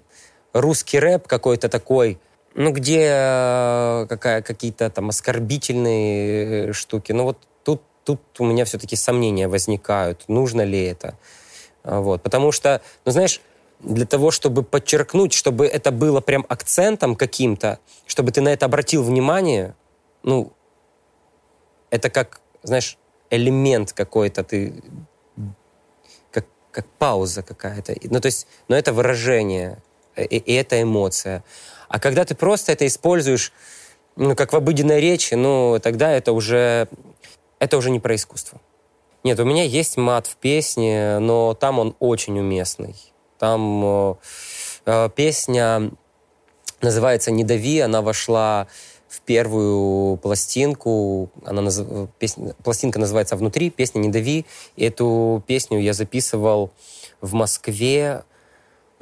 русский рэп какой-то такой, ну, где э, какая, какие-то там оскорбительные э, штуки, ну, вот тут, тут у меня все-таки сомнения возникают, нужно ли это. А, вот, потому что, ну, знаешь, для того, чтобы подчеркнуть, чтобы это было прям акцентом каким-то, чтобы ты на это обратил внимание, ну, это как, знаешь, элемент какой-то ты как пауза какая-то. Ну, то есть, но это выражение, и, и это эмоция. А когда ты просто это используешь, ну, как в обыденной речи, ну, тогда это уже, это уже не про искусство. Нет, у меня есть мат в песне, но там он очень уместный. Там э, э песня называется «Не дави», она вошла в первую пластинку. Она наз... песня... Пластинка называется «Внутри», песня «Не дави». Эту песню я записывал в Москве,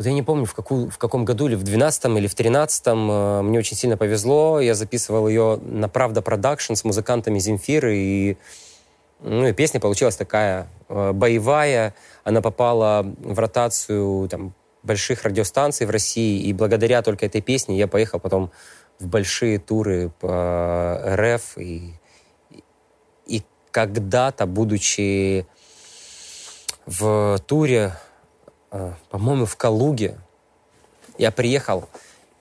вот я не помню, в, какую, в каком году, или в 12 или в 13 э, мне очень сильно повезло. Я записывал ее на Правда Продакшн с музыкантами Земфиры, и, ну, и песня получилась такая э, боевая. Она попала в ротацию там, больших радиостанций в России, и благодаря только этой песне я поехал потом в большие туры по РФ, и, и когда-то, будучи в туре, по-моему, в Калуге, я приехал,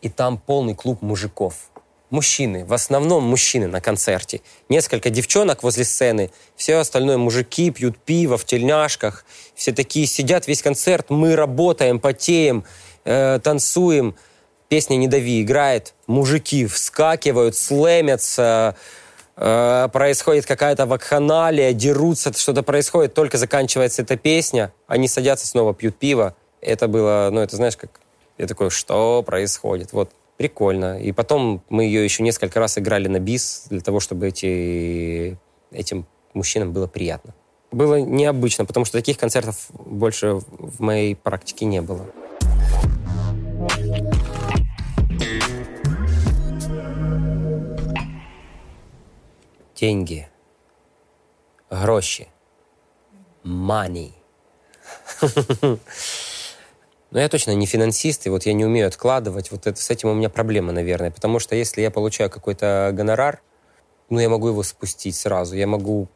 и там полный клуб мужиков. Мужчины, в основном мужчины на концерте. Несколько девчонок возле сцены, все остальное мужики пьют пиво в тельняшках. Все такие сидят весь концерт, мы работаем, потеем, э, танцуем. Песня «Не дави» играет, мужики вскакивают, слэмятся, Э, происходит какая-то вакханалия, дерутся, что-то происходит, только заканчивается эта песня, они садятся снова, пьют пиво. Это было, ну, это знаешь, как... Я такой, что происходит? Вот, прикольно. И потом мы ее еще несколько раз играли на бис для того, чтобы эти, этим мужчинам было приятно. Было необычно, потому что таких концертов больше в моей практике не было. Деньги, гроши, money. (laughs) Но я точно не финансист, и вот я не умею откладывать. Вот это, с этим у меня проблема, наверное. Потому что если я получаю какой-то гонорар, ну, я могу его спустить сразу. Я могу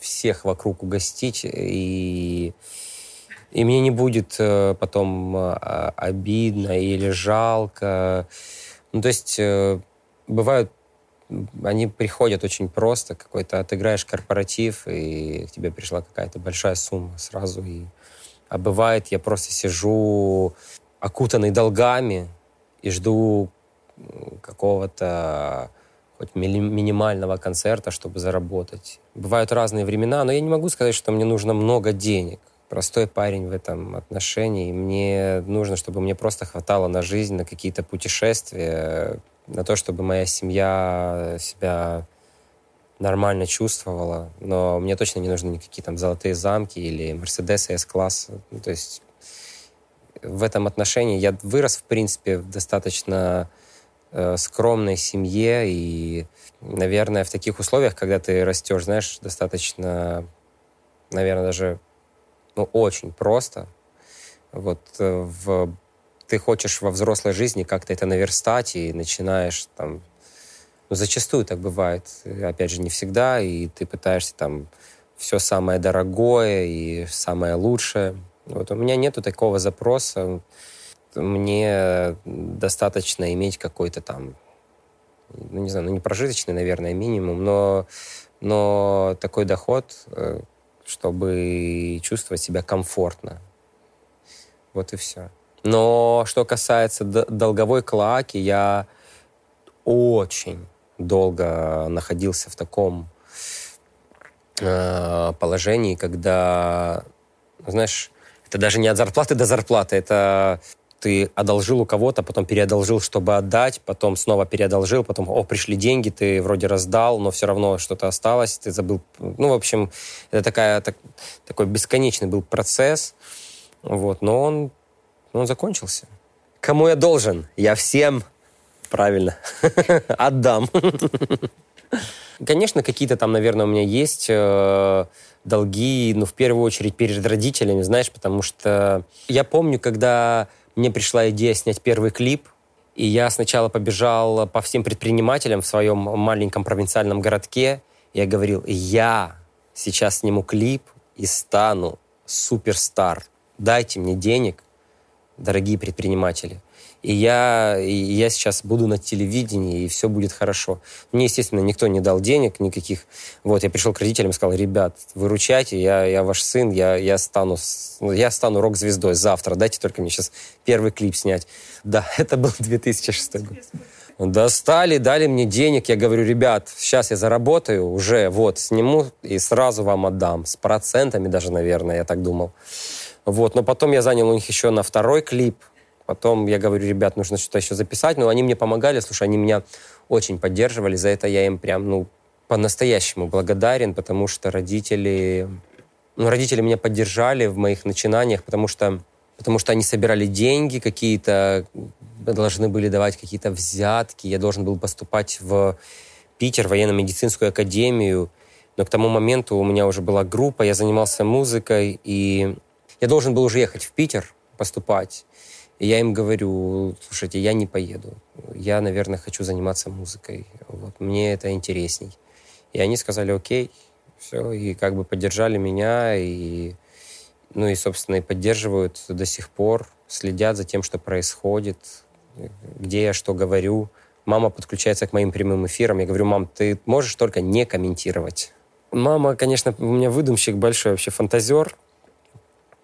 всех вокруг угостить, и, и мне не будет э, потом э, обидно или жалко. Ну, то есть э, бывают они приходят очень просто. Какой-то отыграешь корпоратив, и к тебе пришла какая-то большая сумма сразу. И... А бывает, я просто сижу окутанный долгами и жду какого-то хоть минимального концерта, чтобы заработать. Бывают разные времена, но я не могу сказать, что мне нужно много денег. Простой парень в этом отношении. Мне нужно, чтобы мне просто хватало на жизнь, на какие-то путешествия, на то, чтобы моя семья себя нормально чувствовала, но мне точно не нужны никакие там золотые замки или Мерседесы S-класса. Ну, то есть в этом отношении я вырос, в принципе, в достаточно э, скромной семье и, наверное, в таких условиях, когда ты растешь, знаешь, достаточно, наверное, даже ну, очень просто. Вот э, в ты хочешь во взрослой жизни как-то это наверстать и начинаешь там... Ну, зачастую так бывает. Опять же, не всегда. И ты пытаешься там все самое дорогое и самое лучшее. Вот у меня нету такого запроса. Мне достаточно иметь какой-то там, ну, не знаю, ну, не прожиточный, наверное, минимум, но, но такой доход, э, чтобы чувствовать себя комфортно. Вот и все. Но что касается долговой клаки, я очень долго находился в таком э, положении, когда, знаешь, это даже не от зарплаты до зарплаты, это ты одолжил у кого-то, потом переодолжил, чтобы отдать, потом снова переодолжил, потом, о, пришли деньги, ты вроде раздал, но все равно что-то осталось, ты забыл. Ну, в общем, это такая, так, такой бесконечный был процесс, вот, но он но он закончился. Кому я должен? Я всем, правильно, (laughs) отдам. (laughs) Конечно, какие-то там, наверное, у меня есть э, долги, но в первую очередь перед родителями, знаешь, потому что я помню, когда мне пришла идея снять первый клип, и я сначала побежал по всем предпринимателям в своем маленьком провинциальном городке. Я говорил, я сейчас сниму клип и стану суперстар. Дайте мне денег, дорогие предприниматели. И я, и я сейчас буду на телевидении, и все будет хорошо. Мне, естественно, никто не дал денег никаких. Вот, я пришел к родителям и сказал, ребят, выручайте, я, я ваш сын, я, я стану, я стану рок-звездой завтра, дайте только мне сейчас первый клип снять. Да, (laughs) это был 2006 год. Достали, дали мне денег. Я говорю, ребят, сейчас я заработаю, уже вот, сниму и сразу вам отдам. С процентами даже, наверное, я так думал. Вот, но потом я занял у них еще на второй клип. Потом я говорю, ребят, нужно что-то еще записать. Но они мне помогали, слушай, они меня очень поддерживали. За это я им прям, ну, по-настоящему благодарен, потому что родители... Ну, родители меня поддержали в моих начинаниях, потому что потому что они собирали деньги какие-то, должны были давать какие-то взятки. Я должен был поступать в Питер, военно-медицинскую академию. Но к тому моменту у меня уже была группа, я занимался музыкой, и я должен был уже ехать в Питер поступать. И я им говорю, слушайте, я не поеду. Я, наверное, хочу заниматься музыкой. Вот, мне это интересней. И они сказали, окей, все, и как бы поддержали меня, и, ну и, собственно, и поддерживают до сих пор, следят за тем, что происходит, где я что говорю. Мама подключается к моим прямым эфирам. Я говорю, мам, ты можешь только не комментировать. Мама, конечно, у меня выдумщик большой, вообще фантазер.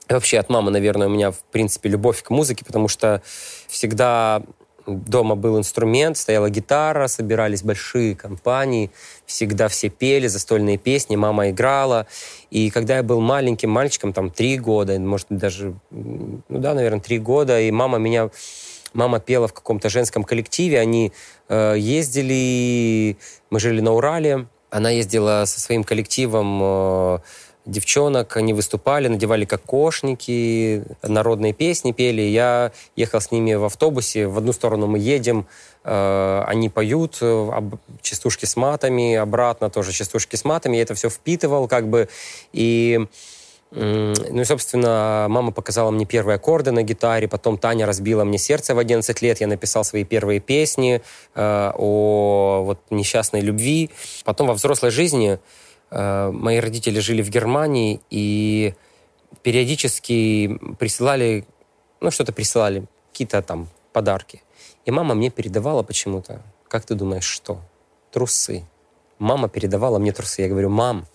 Вообще от мамы, наверное, у меня, в принципе, любовь к музыке, потому что всегда дома был инструмент, стояла гитара, собирались большие компании, всегда все пели застольные песни, мама играла. И когда я был маленьким мальчиком, там, три года, может, даже, ну да, наверное, три года, и мама меня мама пела в каком-то женском коллективе, они э, ездили, мы жили на Урале, она ездила со своим коллективом э, девчонок, они выступали, надевали кокошники, народные песни пели. Я ехал с ними в автобусе, в одну сторону мы едем, э, они поют э, частушки с матами, обратно тоже частушки с матами. Я это все впитывал как бы. И ну и, собственно, мама показала мне первые аккорды на гитаре, потом Таня разбила мне сердце в 11 лет, я написал свои первые песни э, о вот, несчастной любви. Потом во взрослой жизни мои родители жили в Германии и периодически присылали, ну что-то присылали, какие-то там подарки. И мама мне передавала почему-то, как ты думаешь, что? Трусы. Мама передавала мне трусы. Я говорю, мам,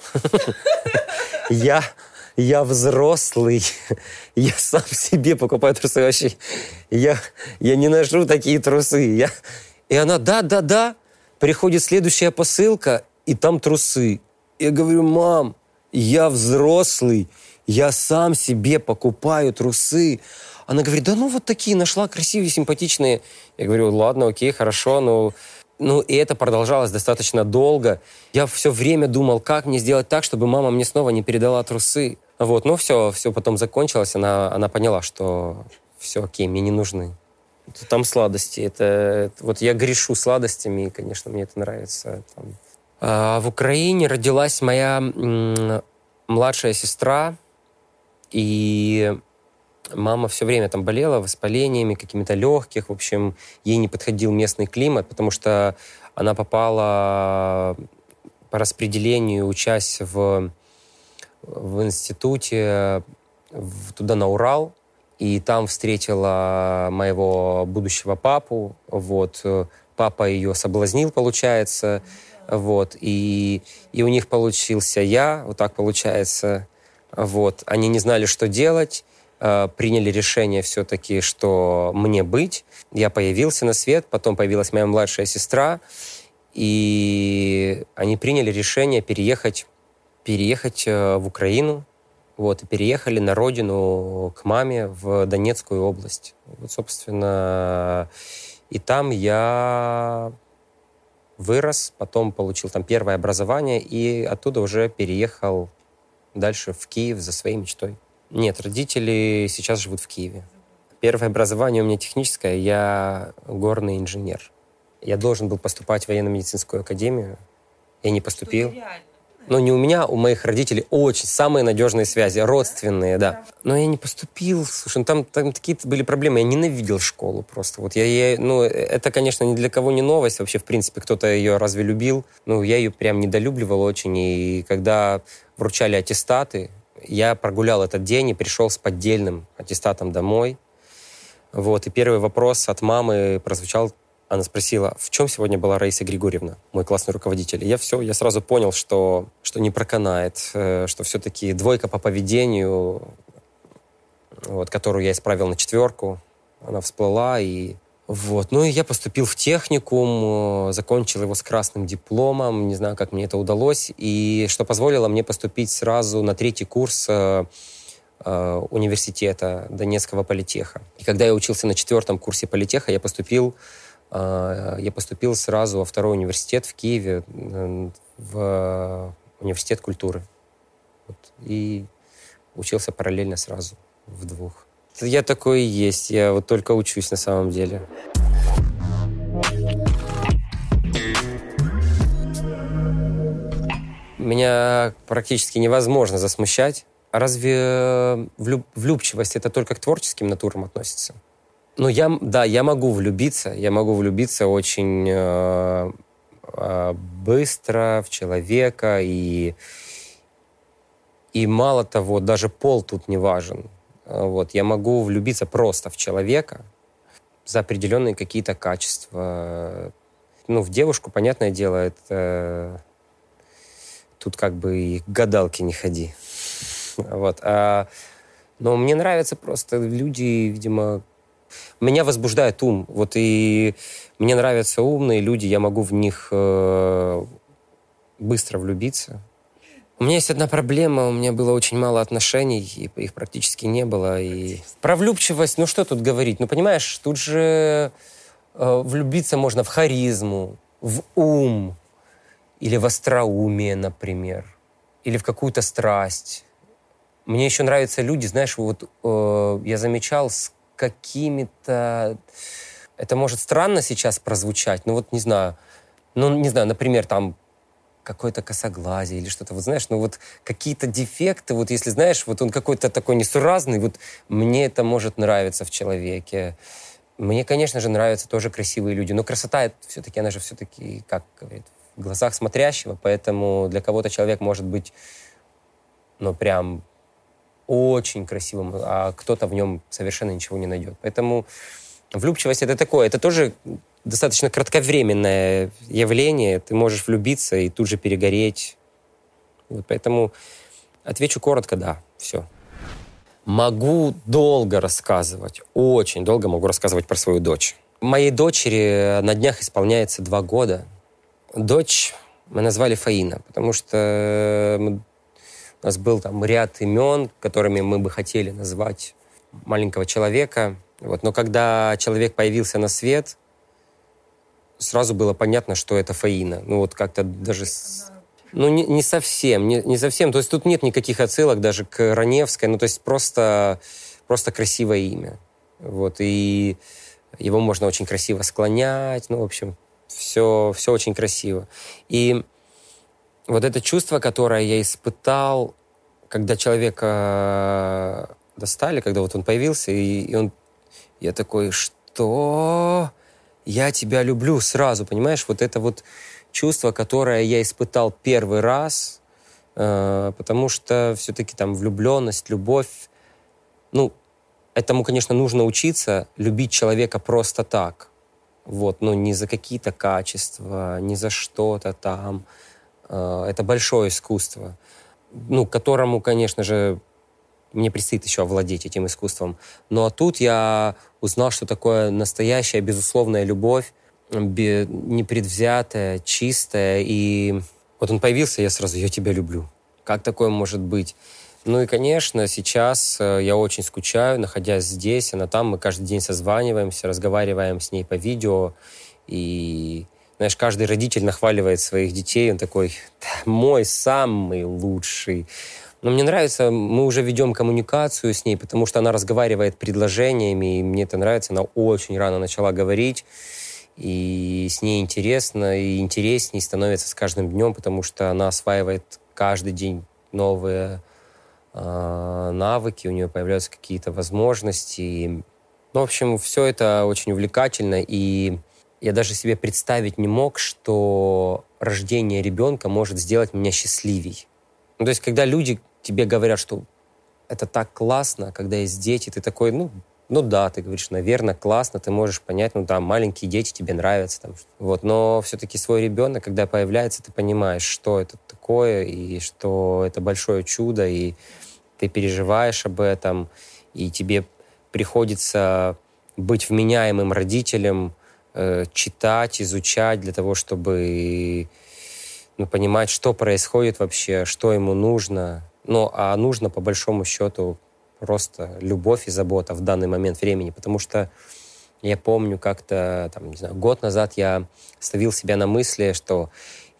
(laughs) я я взрослый, (laughs) я сам себе покупаю трусы вообще. Я, я не ношу такие трусы. Я... И она, да, да, да. Приходит следующая посылка, и там трусы. Я говорю, мам, я взрослый, я сам себе покупаю трусы. Она говорит, да ну вот такие нашла, красивые, симпатичные. Я говорю, ладно, окей, хорошо, но ну, и это продолжалось достаточно долго. Я все время думал, как мне сделать так, чтобы мама мне снова не передала трусы. Вот, ну все, все потом закончилось. Она, она поняла, что все окей, мне не нужны. Там сладости. Это, вот я грешу сладостями, и, конечно, мне это нравится. Там. А в Украине родилась моя младшая сестра, и мама все время там болела воспалениями какими-то легких. В общем, ей не подходил местный климат, потому что она попала по распределению, учась в, в институте в, туда на Урал, и там встретила моего будущего папу. Вот. Папа ее соблазнил, получается. Вот. И, и у них получился я, вот так получается. Вот. Они не знали, что делать. Э, приняли решение все-таки, что мне быть. Я появился на свет, потом появилась моя младшая сестра, и они приняли решение переехать, переехать э, в Украину, вот, и переехали на родину к маме в Донецкую область. Вот, собственно, и там я вырос, потом получил там первое образование, и оттуда уже переехал дальше в Киев за своей мечтой. Нет, родители сейчас живут в Киеве. Первое образование у меня техническое, я горный инженер. Я должен был поступать в военно-медицинскую академию. Я не поступил. Но не у меня, у моих родителей очень самые надежные связи, родственные, да. Но я не поступил, слушай, ну там, там такие были проблемы. Я ненавидел школу просто. Вот я, я, ну, это, конечно, ни для кого не новость. Вообще, в принципе, кто-то ее разве любил? Ну, я ее прям недолюбливал очень. И когда вручали аттестаты, я прогулял этот день и пришел с поддельным аттестатом домой. Вот, и первый вопрос от мамы прозвучал, она спросила, в чем сегодня была Раиса Григорьевна, мой классный руководитель. И я все, я сразу понял, что, что не проканает, э, что все-таки двойка по поведению, вот, которую я исправил на четверку, она всплыла, и вот. Ну и я поступил в техникум, э, закончил его с красным дипломом, не знаю, как мне это удалось, и что позволило мне поступить сразу на третий курс э, э, университета Донецкого политеха. И когда я учился на четвертом курсе политеха, я поступил, я поступил сразу во второй университет в Киеве, э, в университет культуры. Вот. И учился параллельно сразу в двух. я такой и есть. Я вот только учусь на самом деле. Меня практически невозможно засмущать. А разве э, влюб влюбчивость это только к творческим натурам относится? Ну, я, да, я могу влюбиться. Я могу влюбиться очень э, э, быстро в человека. И, и мало того, даже пол тут не важен. Вот, я могу влюбиться просто в человека за определенные какие-то качества. Ну, в девушку, понятное дело, это тут как бы и к гадалке не ходи. (laughs) Вот. А, но мне нравятся просто люди, видимо, меня возбуждает ум. Вот и мне нравятся умные люди, я могу в них э, быстро влюбиться. У меня есть одна проблема, у меня было очень мало отношений, и их практически не было. И про влюбчивость, ну что тут говорить? Ну понимаешь, тут же э, влюбиться можно в харизму, в ум, или в остроумие, например, или в какую-то страсть. Мне еще нравятся люди, знаешь, вот э, я замечал с какими-то... Это может странно сейчас прозвучать, но вот не знаю, ну не знаю, например, там какое-то косоглазие или что-то, вот знаешь, ну вот какие-то дефекты, вот если знаешь, вот он какой-то такой несуразный, вот мне это может нравиться в человеке. Мне, конечно же, нравятся тоже красивые люди, но красота все-таки, она же все-таки, как говорит, в глазах смотрящего, поэтому для кого-то человек может быть, ну, прям очень красивым, а кто-то в нем совершенно ничего не найдет. Поэтому влюбчивость это такое, это тоже достаточно кратковременное явление. Ты можешь влюбиться и тут же перегореть. Вот поэтому отвечу коротко, да, все. Могу долго рассказывать, очень долго могу рассказывать про свою дочь. Моей дочери на днях исполняется два года. Дочь мы назвали Фаина, потому что мы, у нас был там ряд имен, которыми мы бы хотели назвать маленького человека. Вот. Но когда человек появился на свет, сразу было понятно, что это Фаина. Ну вот как-то даже... Ну, не, не совсем, не, не совсем. То есть тут нет никаких отсылок даже к Раневской. Ну, то есть просто, просто красивое имя. Вот, и его можно очень красиво склонять. Ну, в общем, все, все очень красиво. И вот это чувство, которое я испытал, когда человека достали, когда вот он появился, и, и он, я такой, что? Я тебя люблю сразу, понимаешь? Вот это вот чувство, которое я испытал первый раз, э, потому что все-таки там влюбленность, любовь, ну, этому, конечно, нужно учиться, любить человека просто так. Вот, ну, не за какие-то качества, не за что-то там. Э, это большое искусство, ну, которому, конечно же, мне предстоит еще овладеть этим искусством. Ну, а тут я узнал, что такое настоящая, безусловная любовь, непредвзятая, чистая. И вот он появился, я сразу, я тебя люблю. Как такое может быть? Ну и, конечно, сейчас э, я очень скучаю, находясь здесь, она там. Мы каждый день созваниваемся, разговариваем с ней по видео. И, знаешь, каждый родитель нахваливает своих детей. Он такой, мой самый лучший. Но мне нравится, мы уже ведем коммуникацию с ней, потому что она разговаривает предложениями, и мне это нравится. Она очень рано начала говорить, и с ней интересно, и интереснее становится с каждым днем, потому что она осваивает каждый день новые э, навыки, у нее появляются какие-то возможности. Ну, в общем, все это очень увлекательно, и я даже себе представить не мог, что рождение ребенка может сделать меня счастливей. Ну, то есть, когда люди тебе говорят, что это так классно, когда есть дети, ты такой, ну, ну да, ты говоришь, наверное, классно, ты можешь понять, ну да, маленькие дети тебе нравятся, там, вот, но все-таки свой ребенок, когда появляется, ты понимаешь, что это такое, и что это большое чудо, и ты переживаешь об этом, и тебе приходится быть вменяемым родителем, э, читать, изучать для того, чтобы ну, понимать, что происходит вообще, что ему нужно. Ну, а нужно, по большому счету, просто любовь и забота в данный момент времени, потому что я помню как-то, там, не знаю, год назад я ставил себя на мысли, что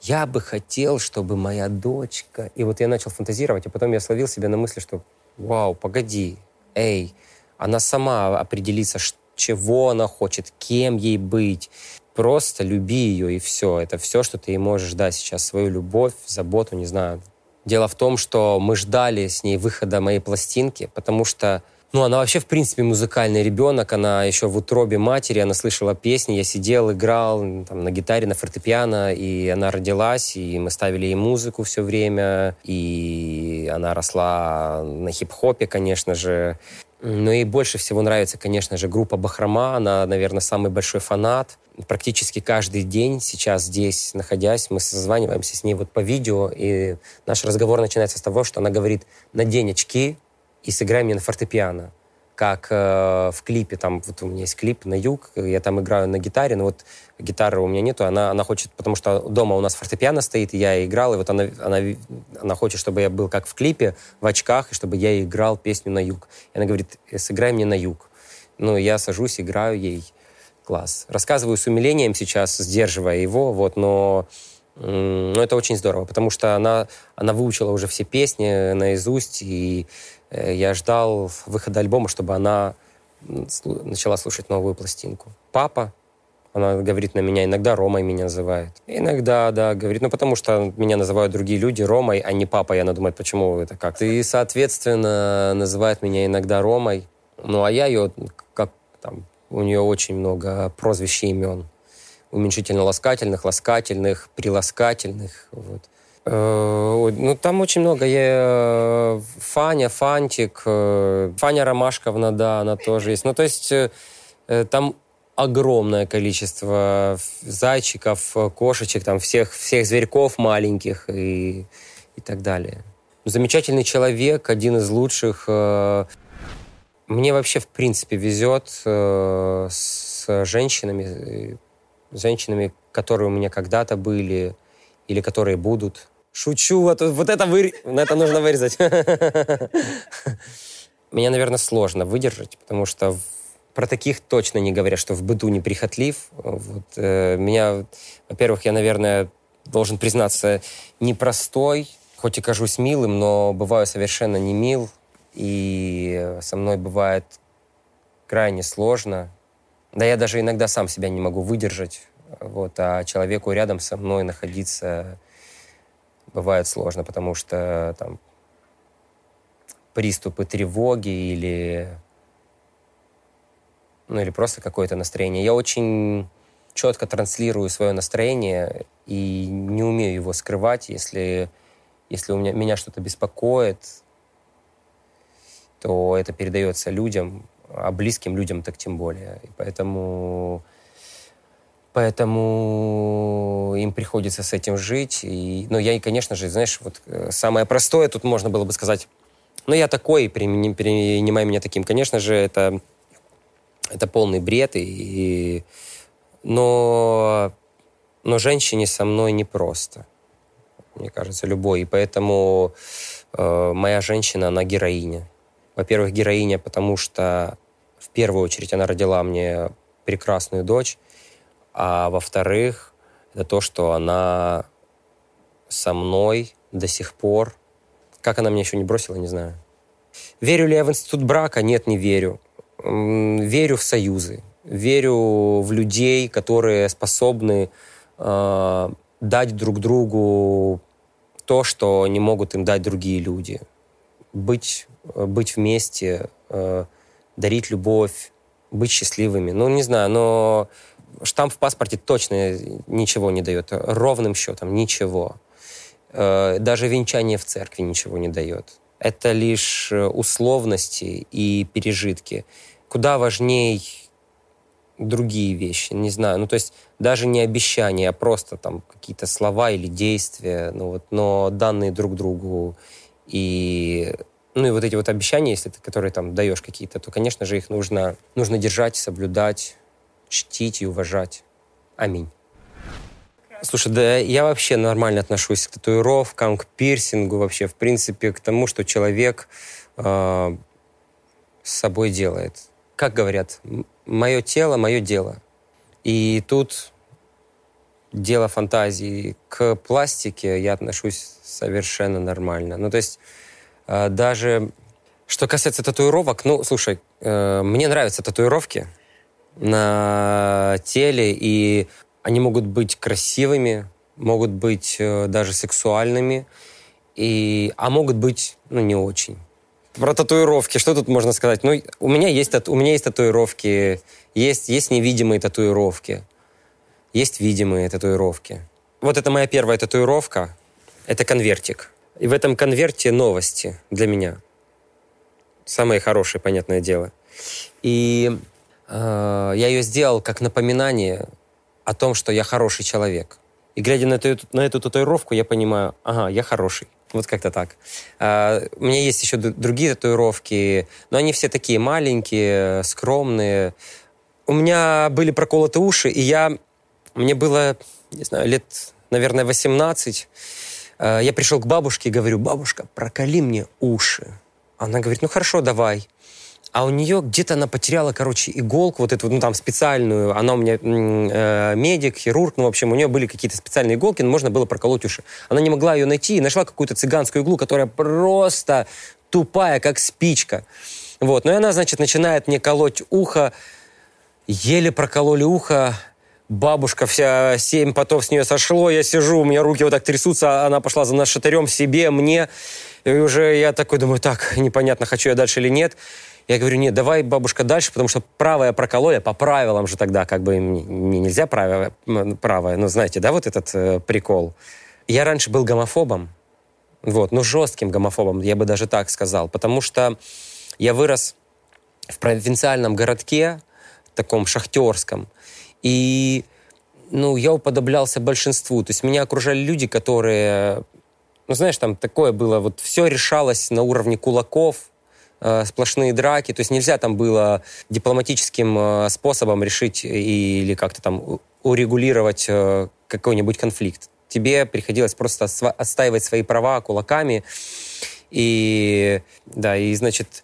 я бы хотел, чтобы моя дочка... И вот я начал фантазировать, а потом я словил себя на мысли, что вау, погоди, эй, она сама определится, чего она хочет, кем ей быть. Просто люби ее, и все. Это все, что ты ей можешь дать сейчас. Свою любовь, заботу, не знаю. Дело в том, что мы ждали с ней выхода моей пластинки, потому что ну, она вообще, в принципе, музыкальный ребенок. Она еще в утробе матери, она слышала песни. Я сидел, играл там, на гитаре, на фортепиано, и она родилась, и мы ставили ей музыку все время. И она росла на хип-хопе, конечно же. Но ей больше всего нравится, конечно же, группа Бахрома. Она, наверное, самый большой фанат. Практически каждый день сейчас здесь, находясь, мы созваниваемся с ней вот по видео, и наш разговор начинается с того, что она говорит «надень очки, и сыграй мне на фортепиано. Как э, в клипе, там вот у меня есть клип на юг, я там играю на гитаре, но вот гитары у меня нету, она, она хочет, потому что дома у нас фортепиано стоит, и я играл, и вот она, она, она хочет, чтобы я был как в клипе, в очках, и чтобы я играл песню на юг. И она говорит, «Э, сыграй мне на юг. Ну, я сажусь, играю ей. Класс. Рассказываю с умилением сейчас, сдерживая его, вот, но но это очень здорово, потому что она, она выучила уже все песни наизусть, и я ждал выхода альбома, чтобы она начала слушать новую пластинку. Папа, она говорит на меня, иногда Ромой меня называет. Иногда, да, говорит, ну потому что меня называют другие люди Ромой, а не папой. Она думает, почему это как? И, соответственно, называет меня иногда Ромой. Ну, а я ее, как там, у нее очень много прозвищ и имен. Уменьшительно-ласкательных, ласкательных, приласкательных. Вот. Э, ну, там очень много. Я, э, Фаня, Фантик, э, Фаня Ромашковна, да, она тоже есть. Ну, то есть там огромное количество зайчиков, кошечек, там всех, всех зверьков маленьких и, и так далее. Замечательный человек, один из лучших. Мне вообще, в принципе, везет с женщинами, женщинами, которые у меня когда-то были или которые будут. Шучу, вот, вот это, вы... это нужно вырезать. Меня, наверное, сложно выдержать, потому что про таких точно не говорят, что в быту неприхотлив. Вот, э, меня, во-первых, я, наверное, должен признаться, непростой, хоть и кажусь милым, но бываю совершенно не мил, и со мной бывает крайне сложно. Да я даже иногда сам себя не могу выдержать, вот, а человеку рядом со мной находиться бывает сложно, потому что там приступы тревоги или ну или просто какое-то настроение. Я очень четко транслирую свое настроение и не умею его скрывать, если если у меня меня что-то беспокоит, то это передается людям, а близким людям так тем более. И поэтому Поэтому им приходится с этим жить. И, ну, я, конечно же, знаешь, вот э, самое простое тут можно было бы сказать, ну, я такой, принимай меня таким. Конечно же, это, это полный бред. И, и, но, но женщине со мной непросто. Мне кажется, любой. И поэтому э, моя женщина, она героиня. Во-первых, героиня, потому что в первую очередь она родила мне прекрасную дочь, а во-вторых, это то, что она со мной до сих пор. Как она меня еще не бросила, не знаю. Верю ли я в институт брака? Нет, не верю. Верю в союзы. Верю в людей, которые способны э, дать друг другу то, что не могут им дать другие люди. Быть, быть вместе, э, дарить любовь, быть счастливыми. Ну, не знаю, но штамп в паспорте точно ничего не дает. Ровным счетом ничего. Э, даже венчание в церкви ничего не дает. Это лишь э, условности и пережитки. Куда важней другие вещи, не знаю. Ну, то есть даже не обещания, а просто там какие-то слова или действия, ну, вот, но данные друг другу. И, ну, и вот эти вот обещания, если ты, которые там даешь какие-то, то, конечно же, их нужно, нужно держать, соблюдать, чтить и уважать. Аминь. Слушай, да я вообще нормально отношусь к татуировкам, к пирсингу, вообще, в принципе, к тому, что человек э, с собой делает. Как говорят, мое тело, мое дело. И тут дело фантазии. К пластике я отношусь совершенно нормально. Ну, то есть э, даже что касается татуировок, ну, слушай, э, мне нравятся татуировки на теле, и они могут быть красивыми, могут быть э, даже сексуальными, и, а могут быть, ну, не очень. Про татуировки, что тут можно сказать? Ну, у меня есть, у меня есть татуировки, есть, есть невидимые татуировки, есть видимые татуировки. Вот это моя первая татуировка, это конвертик. И в этом конверте новости для меня. Самые хорошие, понятное дело. И я ее сделал как напоминание о том, что я хороший человек. И глядя на эту, на эту татуировку, я понимаю, ага, я хороший. Вот как-то так. А, у меня есть еще другие татуировки, но они все такие маленькие, скромные. У меня были проколоты уши, и я... Мне было, не знаю, лет, наверное, 18. А, я пришел к бабушке и говорю, бабушка, проколи мне уши. Она говорит, ну хорошо, давай а у нее где-то она потеряла, короче, иголку вот эту, ну, там, специальную. Она у меня э, медик, хирург, ну, в общем, у нее были какие-то специальные иголки, но можно было проколоть уши. Она не могла ее найти и нашла какую-то цыганскую иглу, которая просто тупая, как спичка. Вот, ну и она, значит, начинает мне колоть ухо, еле прокололи ухо, бабушка вся, семь потов с нее сошло, я сижу, у меня руки вот так трясутся, она пошла за нашатырем себе, мне, и уже я такой думаю, так, непонятно, хочу я дальше или нет. Я говорю, нет, давай, бабушка, дальше, потому что правое прокололи, по правилам же тогда как бы не, нельзя правое, правое, ну, знаете, да, вот этот э, прикол. Я раньше был гомофобом, вот, ну, жестким гомофобом, я бы даже так сказал, потому что я вырос в провинциальном городке, таком шахтерском, и, ну, я уподоблялся большинству, то есть меня окружали люди, которые, ну, знаешь, там такое было, вот все решалось на уровне кулаков, Э, сплошные драки, то есть нельзя там было дипломатическим э, способом решить или как-то там урегулировать э, какой-нибудь конфликт. Тебе приходилось просто отстаивать свои права кулаками, и да, и значит,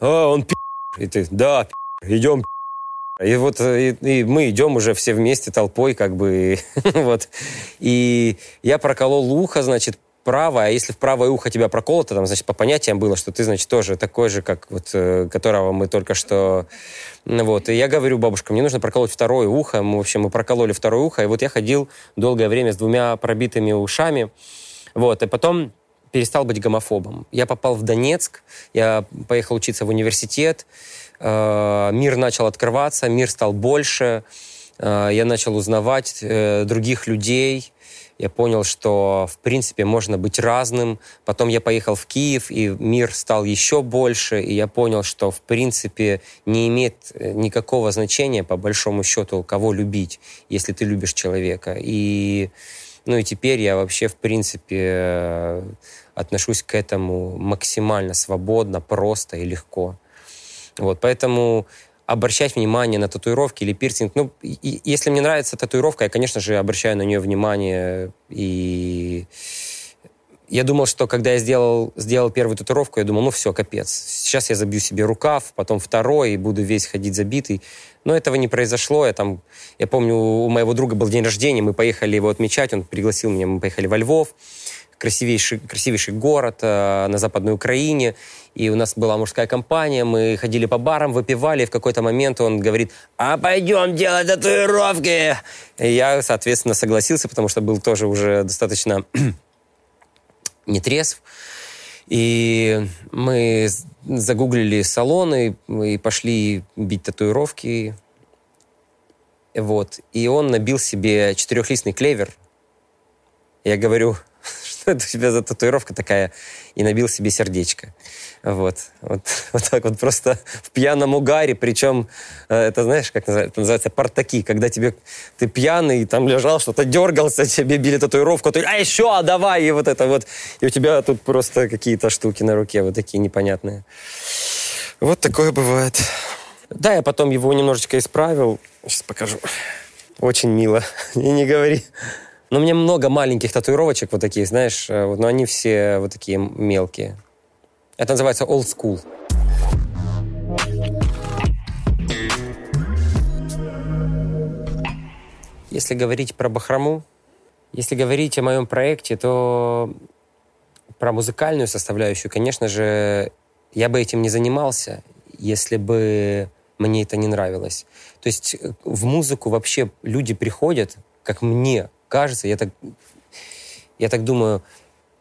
а, он пи***, и ты, да, пи***, идем, и вот и, и мы идем уже все вместе толпой, как бы, (laughs) вот. И я проколол ухо, значит, правое, а если в правое ухо тебя проколото, там, значит, по понятиям было, что ты, значит, тоже такой же, как вот, э, которого мы только что... Вот. И я говорю, бабушка, мне нужно проколоть второе ухо. Мы, в общем, мы прокололи второе ухо, и вот я ходил долгое время с двумя пробитыми ушами. Вот. И потом перестал быть гомофобом. Я попал в Донецк, я поехал учиться в университет, э, мир начал открываться, мир стал больше, э, я начал узнавать других людей, я понял, что, в принципе, можно быть разным. Потом я поехал в Киев, и мир стал еще больше, и я понял, что, в принципе, не имеет э, никакого значения, по большому счету, кого любить, если ты любишь человека. И, ну и теперь я вообще, в принципе, э, отношусь к этому максимально свободно, просто и легко. Вот, поэтому обращать внимание на татуировки или пирсинг. Ну, и, если мне нравится татуировка, я, конечно же, обращаю на нее внимание. И я думал, что когда я сделал, сделал первую татуировку, я думал, ну все, капец. Сейчас я забью себе рукав, потом второй, и буду весь ходить забитый. Но этого не произошло. Я, там, я помню, у моего друга был день рождения, мы поехали его отмечать, он пригласил меня, мы поехали во Львов красивейший, красивейший город э, на Западной Украине, и у нас была мужская компания, мы ходили по барам, выпивали, и в какой-то момент он говорит, а пойдем делать татуировки. И я, соответственно, согласился, потому что был тоже уже достаточно (clears throat) нетрезв. И мы загуглили салоны и пошли бить татуировки. Вот. И он набил себе четырехлистный клевер. Я говорю, это (laughs) у тебя за татуировка такая, и набил себе сердечко. Вот. Вот, (laughs) вот так вот просто в пьяном угаре, причем, э, это знаешь, как называется, это называется портаки, когда тебе, ты пьяный, там лежал, что-то дергался, (laughs) тебе били татуировку, ты, а еще, а давай, и вот это вот. И у тебя тут просто какие-то штуки на руке, вот такие непонятные. Вот такое бывает. Да, я потом его немножечко исправил. Сейчас покажу. Очень мило. И не говори. Но у меня много маленьких татуировочек вот таких, знаешь, э, но они все вот такие мелкие. Это называется old school. Если говорить про бахрому, если говорить о моем проекте, то про музыкальную составляющую, конечно же, я бы этим не занимался, если бы мне это не нравилось. То есть э, в музыку вообще люди приходят, как мне кажется, я так, я так думаю,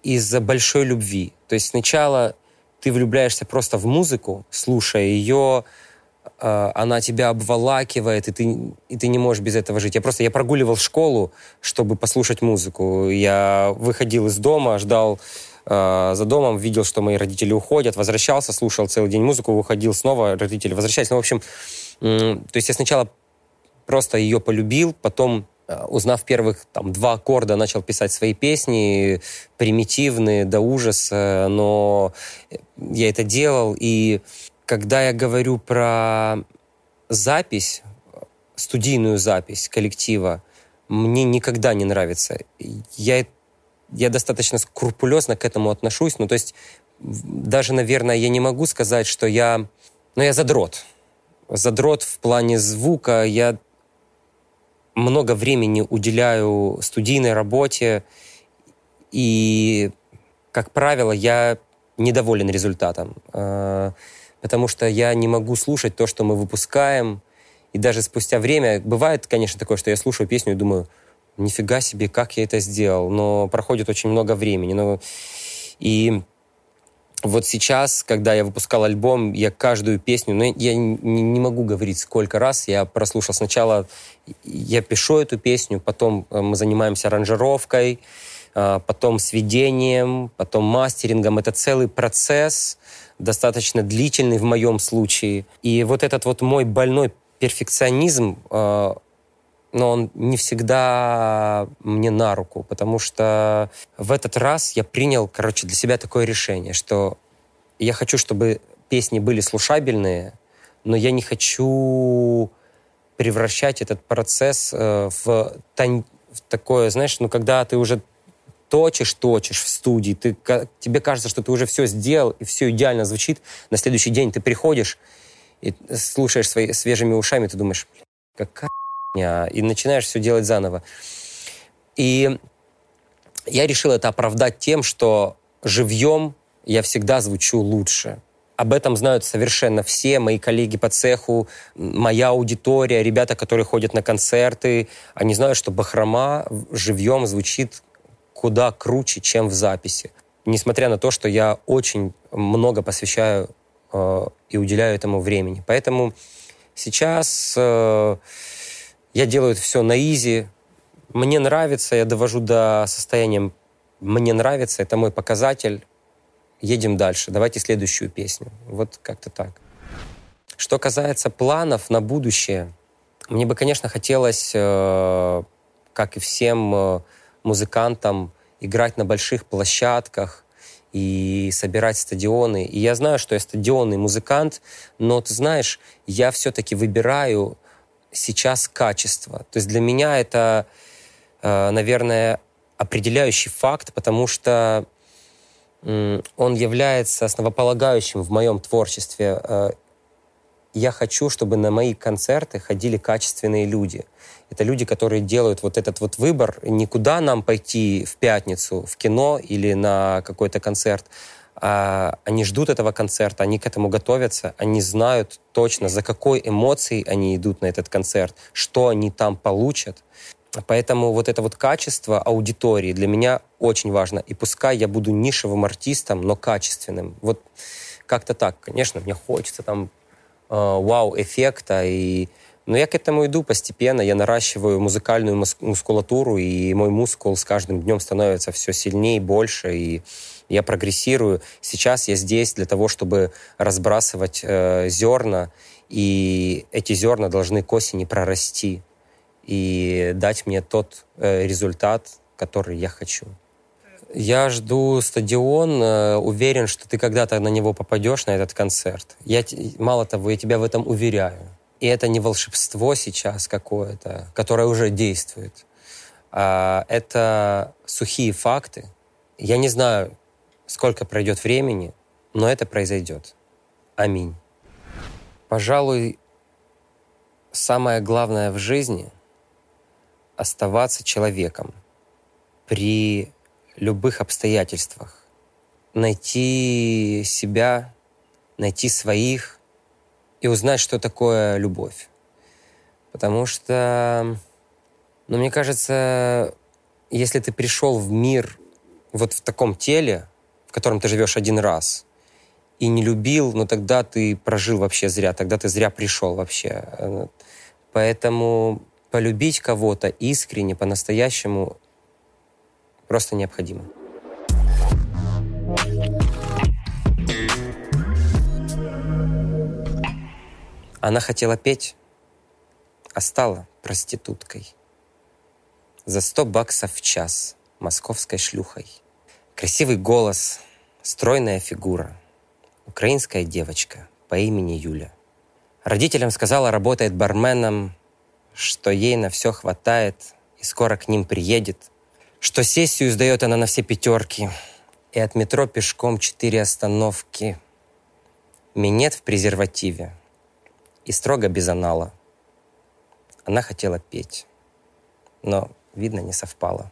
из-за большой любви. То есть сначала ты влюбляешься просто в музыку, слушая ее, э, она тебя обволакивает, и ты, и ты не можешь без этого жить. Я просто я прогуливал школу, чтобы послушать музыку. Я выходил из дома, ждал э, за домом, видел, что мои родители уходят, возвращался, слушал целый день музыку, выходил снова, родители возвращались. Ну, в общем, э, то есть я сначала просто ее полюбил, потом узнав первых там, два аккорда, начал писать свои песни, примитивные до ужаса, но я это делал. И когда я говорю про запись, студийную запись коллектива, мне никогда не нравится. Я, я достаточно скрупулезно к этому отношусь. Ну, то есть даже, наверное, я не могу сказать, что я... Ну, я задрот. Задрот в плане звука. Я много времени уделяю студийной работе, и, как правило, я недоволен результатом, э, потому что я не могу слушать то, что мы выпускаем, и даже спустя время, бывает, конечно, такое, что я слушаю песню и думаю, нифига себе, как я это сделал, но проходит очень много времени, но и вот сейчас, когда я выпускал альбом, я каждую песню, ну, я не, не могу говорить, сколько раз я прослушал. Сначала я пишу эту песню, потом э, мы занимаемся аранжировкой, э, потом сведением, потом мастерингом. Это целый процесс, достаточно длительный в моем случае. И вот этот вот мой больной перфекционизм, э, но он не всегда мне на руку, потому что в этот раз я принял, короче, для себя такое решение, что я хочу, чтобы песни были слушабельные, но я не хочу превращать этот процесс э, в, в такое, знаешь, ну, когда ты уже точишь, точишь в студии, ты, тебе кажется, что ты уже все сделал, и все идеально звучит, на следующий день ты приходишь и слушаешь свои, свежими ушами, ты думаешь, какая и начинаешь все делать заново. И я решил это оправдать тем, что живьем я всегда звучу лучше. Об этом знают совершенно все мои коллеги по цеху, моя аудитория, ребята, которые ходят на концерты. Они знают, что Бахрома живьем звучит куда круче, чем в записи. Несмотря на то, что я очень много посвящаю э, и уделяю этому времени. Поэтому сейчас э, я делаю это все на изи. Мне нравится, я довожу до состояния «мне нравится», это мой показатель. Едем дальше, давайте следующую песню. Вот как-то так. Что касается планов на будущее, мне бы, конечно, хотелось, э, как и всем э, музыкантам, играть на больших площадках и собирать стадионы. И я знаю, что я стадионный музыкант, но ты знаешь, я все-таки выбираю сейчас качество. То есть для меня это, э, наверное, определяющий факт, потому что он является основополагающим в моем творчестве. Э, я хочу, чтобы на мои концерты ходили качественные люди. Это люди, которые делают вот этот вот выбор, никуда нам пойти в пятницу в кино или на какой-то концерт, они ждут этого концерта, они к этому готовятся, они знают точно, за какой эмоцией они идут на этот концерт, что они там получат. Поэтому вот это вот качество аудитории для меня очень важно. И пускай я буду нишевым артистом, но качественным. Вот как-то так. Конечно, мне хочется там э, вау-эффекта и но я к этому иду постепенно, я наращиваю музыкальную мускулатуру, и мой мускул с каждым днем становится все сильнее, больше, и я прогрессирую. Сейчас я здесь для того, чтобы разбрасывать э, зерна, и эти зерна должны к осени прорасти и дать мне тот э, результат, который я хочу. Я жду стадион, э, уверен, что ты когда-то на него попадешь, на этот концерт. Я, мало того, я тебя в этом уверяю. И это не волшебство сейчас какое-то, которое уже действует. А это сухие факты. Я не знаю, сколько пройдет времени, но это произойдет. Аминь. Пожалуй, самое главное в жизни — оставаться человеком при любых обстоятельствах. Найти себя, найти своих, и узнать, что такое любовь. Потому что, ну, мне кажется, если ты пришел в мир вот в таком теле, котором ты живешь один раз, и не любил, ну тогда ты прожил вообще зря, тогда ты зря пришел вообще. Поэтому полюбить кого-то искренне, по-настоящему просто необходимо. Она хотела петь, а стала проституткой. За сто баксов в час московской шлюхой. Красивый голос, стройная фигура. Украинская девочка по имени Юля. Родителям сказала, работает барменом, что ей на все хватает и скоро к ним приедет, что сессию сдает она на все пятерки, и от метро пешком четыре остановки. Минет в презервативе и строго без анала. Она хотела петь, но, видно, не совпало.